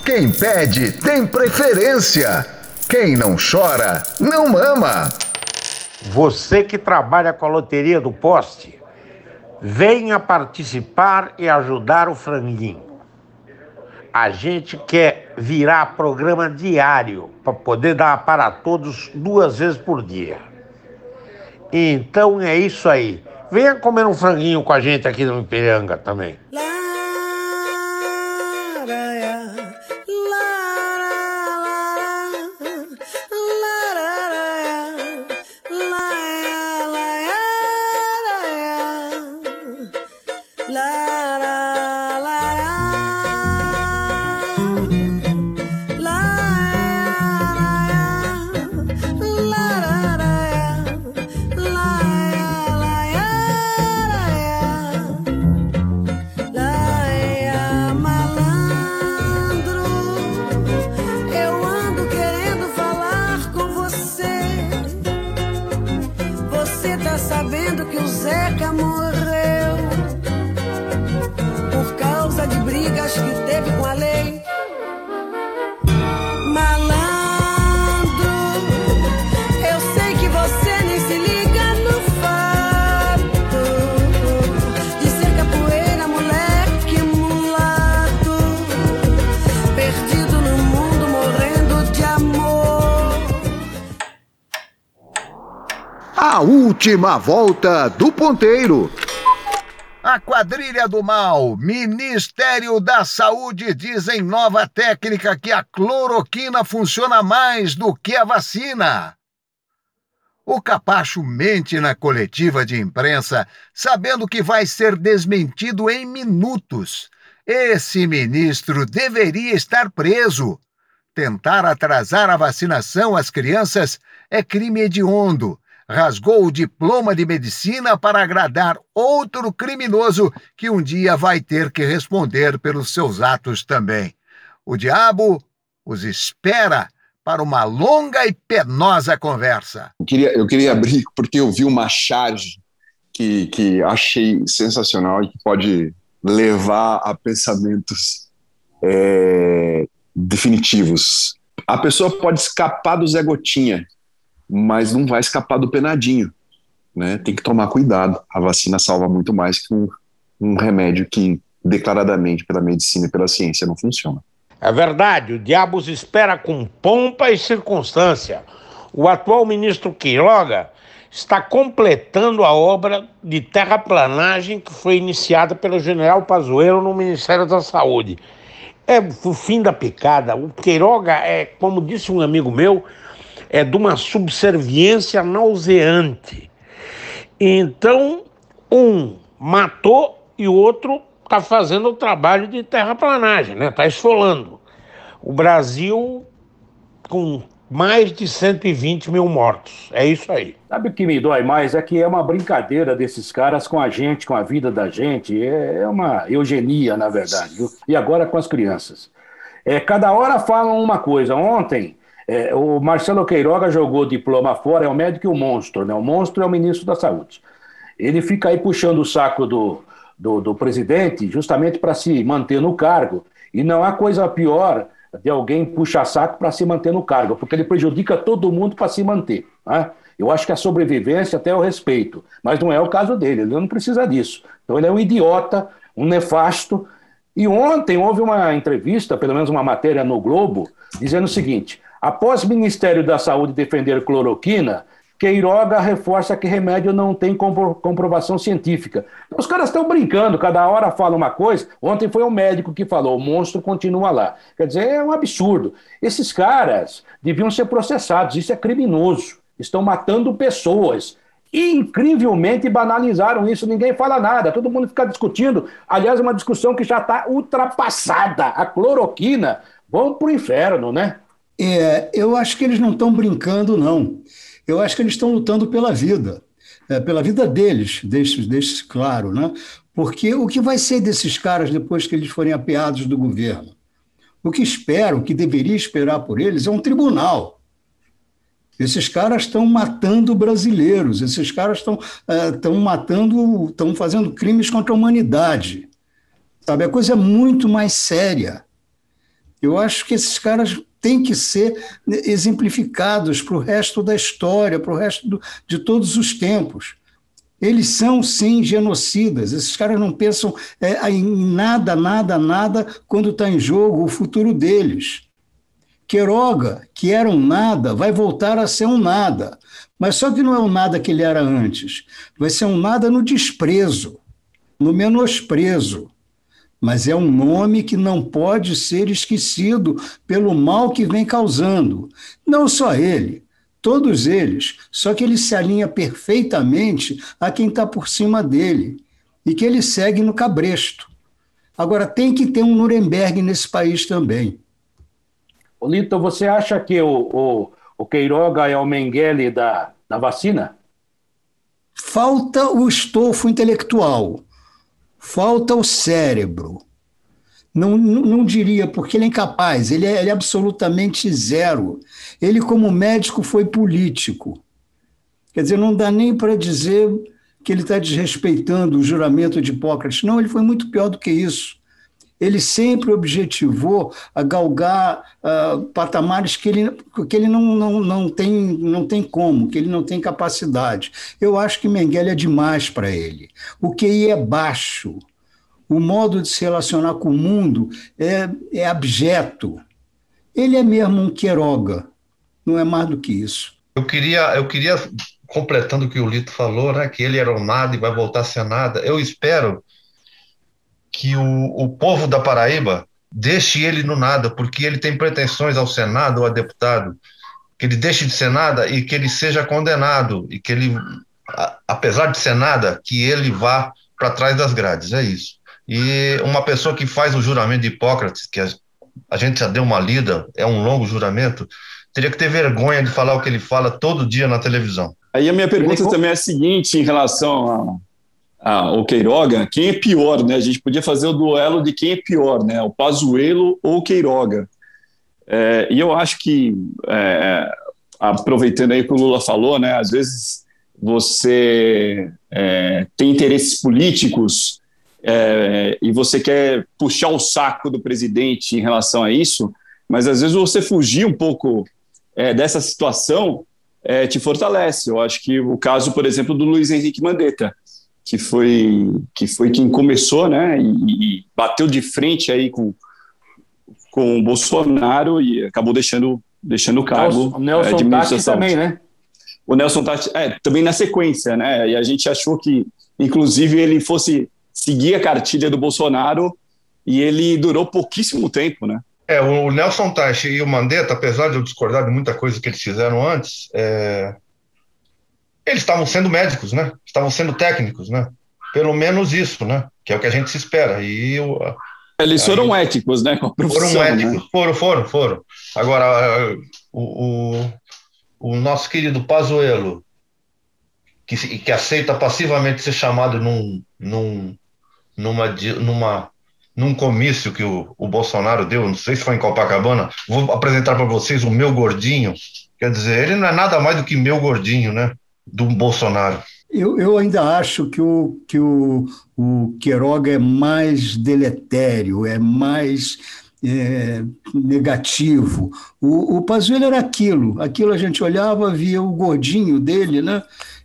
Quem pede tem preferência. Quem não chora, não mama. Você que trabalha com a loteria do poste Venha participar e ajudar o franguinho. A gente quer virar programa diário para poder dar para todos duas vezes por dia. Então é isso aí. Venha comer um franguinho com a gente aqui no Ipiranga também. Última volta do ponteiro. A quadrilha do mal, Ministério da Saúde diz em nova técnica que a cloroquina funciona mais do que a vacina. O Capacho mente na coletiva de imprensa, sabendo que vai ser desmentido em minutos. Esse ministro deveria estar preso. Tentar atrasar a vacinação às crianças é crime hediondo. Rasgou o diploma de medicina para agradar outro criminoso que um dia vai ter que responder pelos seus atos também. O diabo os espera para uma longa e penosa conversa. Eu queria, eu queria abrir porque eu vi uma charge que, que achei sensacional e que pode levar a pensamentos é, definitivos. A pessoa pode escapar do Zé Gotinha, mas não vai escapar do penadinho. Né? Tem que tomar cuidado. A vacina salva muito mais que um, um remédio que declaradamente pela medicina e pela ciência não funciona. É verdade, o diabo os espera com pompa e circunstância. O atual ministro Quiroga está completando a obra de terraplanagem que foi iniciada pelo general Pazuello no Ministério da Saúde. É o fim da picada. O Queiroga é, como disse um amigo meu, é de uma subserviência nauseante. Então, um matou e o outro está fazendo o trabalho de terraplanagem, né? Está esfolando. O Brasil com mais de 120 mil mortos. É isso aí. Sabe o que me dói mais? É que é uma brincadeira desses caras com a gente, com a vida da gente. É uma eugenia, na verdade. E agora com as crianças. É, cada hora falam uma coisa. Ontem, é, o Marcelo Queiroga jogou o diploma fora, é o médico e o monstro, né? O monstro é o ministro da Saúde. Ele fica aí puxando o saco do, do, do presidente justamente para se manter no cargo. E não há coisa pior de alguém puxar saco para se manter no cargo, porque ele prejudica todo mundo para se manter. Né? Eu acho que a sobrevivência até o respeito, mas não é o caso dele, ele não precisa disso. Então ele é um idiota, um nefasto. E ontem houve uma entrevista, pelo menos uma matéria no Globo, dizendo o seguinte: após o Ministério da Saúde defender cloroquina, Queiroga reforça que remédio não tem comprovação científica. Os caras estão brincando, cada hora fala uma coisa. Ontem foi um médico que falou: o monstro continua lá. Quer dizer, é um absurdo. Esses caras deviam ser processados, isso é criminoso. Estão matando pessoas. E, incrivelmente banalizaram isso, ninguém fala nada, todo mundo fica discutindo. Aliás, é uma discussão que já está ultrapassada. A cloroquina, vão para o inferno, né? É, eu acho que eles não estão brincando, não. Eu acho que eles estão lutando pela vida, é, pela vida deles, deixe, deixe claro, né? Porque o que vai ser desses caras depois que eles forem apeados do governo? O que espero, o que deveria esperar por eles é um tribunal. Esses caras estão matando brasileiros, esses caras estão estão é, matando, estão fazendo crimes contra a humanidade. Sabe, a coisa é muito mais séria. Eu acho que esses caras têm que ser exemplificados para o resto da história, para o resto do, de todos os tempos. Eles são, sim, genocidas. Esses caras não pensam é, em nada, nada, nada quando está em jogo o futuro deles. Queiroga, que era um nada, vai voltar a ser um nada. Mas só que não é um nada que ele era antes. Vai ser um nada no desprezo, no menosprezo mas é um nome que não pode ser esquecido pelo mal que vem causando. Não só ele, todos eles, só que ele se alinha perfeitamente a quem está por cima dele e que ele segue no cabresto. Agora, tem que ter um Nuremberg nesse país também. Lito, você acha que o, o, o Queiroga é o Mengele da, da vacina? Falta o estofo intelectual falta o cérebro. Não, não, não, diria, porque ele é incapaz, ele é, ele é absolutamente zero. Ele, como médico, foi político. Quer dizer, não dá nem para dizer que ele está desrespeitando o juramento de Hipócrates. Não, ele foi muito pior do que isso ele sempre objetivou a galgar uh, patamares que ele, que ele não, não, não, tem, não tem como, que ele não tem capacidade. Eu acho que Mengele é demais para ele. O QI é baixo. O modo de se relacionar com o mundo é, é abjeto. Ele é mesmo um Queiroga, não é mais do que isso. Eu queria, eu queria completando o que o Lito falou, né, que ele era o nada e vai voltar a ser nada, eu espero que o, o povo da Paraíba deixe ele no nada, porque ele tem pretensões ao Senado ou a deputado, que ele deixe de ser nada e que ele seja condenado, e que ele, a, apesar de ser nada, que ele vá para trás das grades, é isso. E uma pessoa que faz o juramento de Hipócrates, que a, a gente já deu uma lida, é um longo juramento, teria que ter vergonha de falar o que ele fala todo dia na televisão. Aí a minha pergunta ele... também é a seguinte em relação ao Queiroga, quem é pior, né? A gente podia fazer o duelo de quem é pior, né? O Pazuello ou o Queiroga. É, e eu acho que, é, aproveitando aí o que o Lula falou, né? Às vezes você é, tem interesses políticos é, e você quer puxar o saco do presidente em relação a isso, mas às vezes você fugir um pouco é, dessa situação é, te fortalece. Eu acho que o caso, por exemplo, do Luiz Henrique Mandetta, que foi, que foi quem começou né, e, e bateu de frente aí com, com o Bolsonaro e acabou deixando, deixando o cargo. O Nelson é, Tati também, né? O Nelson Tati, é, também na sequência, né? E a gente achou que, inclusive, ele fosse seguir a cartilha do Bolsonaro e ele durou pouquíssimo tempo, né? É, o Nelson Teich e o Mandetta, apesar de eu discordar de muita coisa que eles fizeram antes, é... eles estavam sendo médicos, né? Estavam sendo técnicos, né? Pelo menos isso, né? Que é o que a gente se espera. E o... Eles foram aí... éticos, né? foram né? éticos, né? foram, foram, foram. Agora, o, o, o nosso querido Pazuello, que, que aceita passivamente ser chamado num, num, numa, numa, num comício que o, o Bolsonaro deu, não sei se foi em Copacabana, vou apresentar para vocês o meu gordinho. Quer dizer, ele não é nada mais do que meu gordinho, né? Do Bolsonaro. Eu, eu ainda acho que, o, que o, o Queiroga é mais deletério, é mais é, negativo. O, o Pazuello era aquilo, aquilo a gente olhava, via o gordinho dele, né?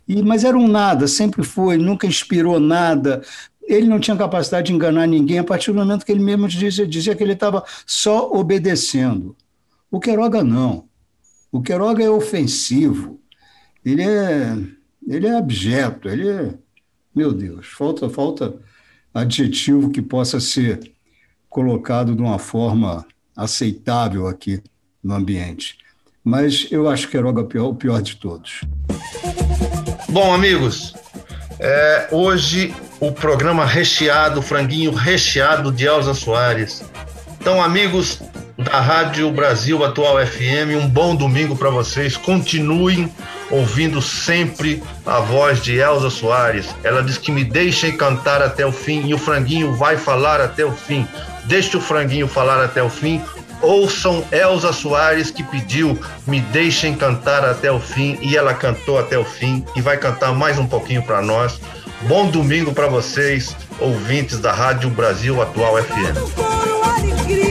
E, mas era um nada, sempre foi, nunca inspirou nada, ele não tinha capacidade de enganar ninguém a partir do momento que ele mesmo dizia, dizia que ele estava só obedecendo. O Queiroga não. O Queiroga é ofensivo. Ele é, ele é abjeto. Ele é, meu Deus, falta, falta adjetivo que possa ser colocado de uma forma aceitável aqui no ambiente. Mas eu acho que é o pior, o pior de todos. Bom, amigos, é, hoje o programa recheado, franguinho recheado de Elza Soares. Então, amigos da Rádio Brasil Atual FM, um bom domingo para vocês. Continuem ouvindo sempre a voz de Elza Soares. Ela diz que me deixem cantar até o fim e o franguinho vai falar até o fim. Deixe o franguinho falar até o fim. Ouçam Elza Soares que pediu me deixem cantar até o fim e ela cantou até o fim e vai cantar mais um pouquinho para nós. Bom domingo para vocês, ouvintes da Rádio Brasil Atual FM.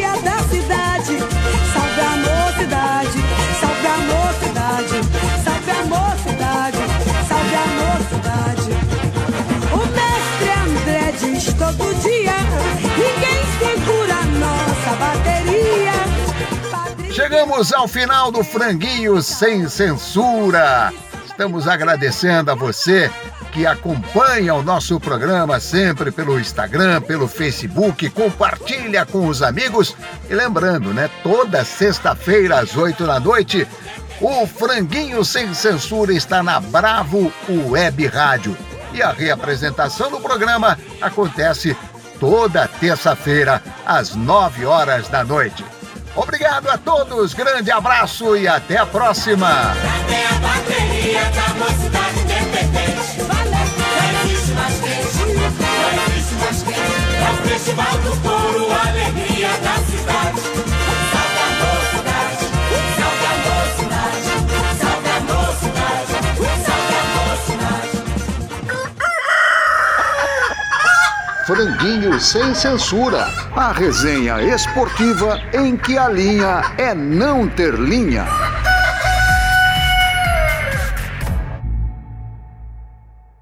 Chegamos ao final do Franguinho Sem Censura. Estamos agradecendo a você que acompanha o nosso programa sempre pelo Instagram, pelo Facebook, compartilha com os amigos. E lembrando, né, toda sexta-feira às oito da noite, o Franguinho Sem Censura está na Bravo Web Rádio. E a reapresentação do programa acontece toda terça-feira, às nove horas da noite. Obrigado a todos, grande abraço e até a próxima. É festival do couro, alegria da cidade. Franguinho sem censura. A resenha esportiva em que a linha é não ter linha.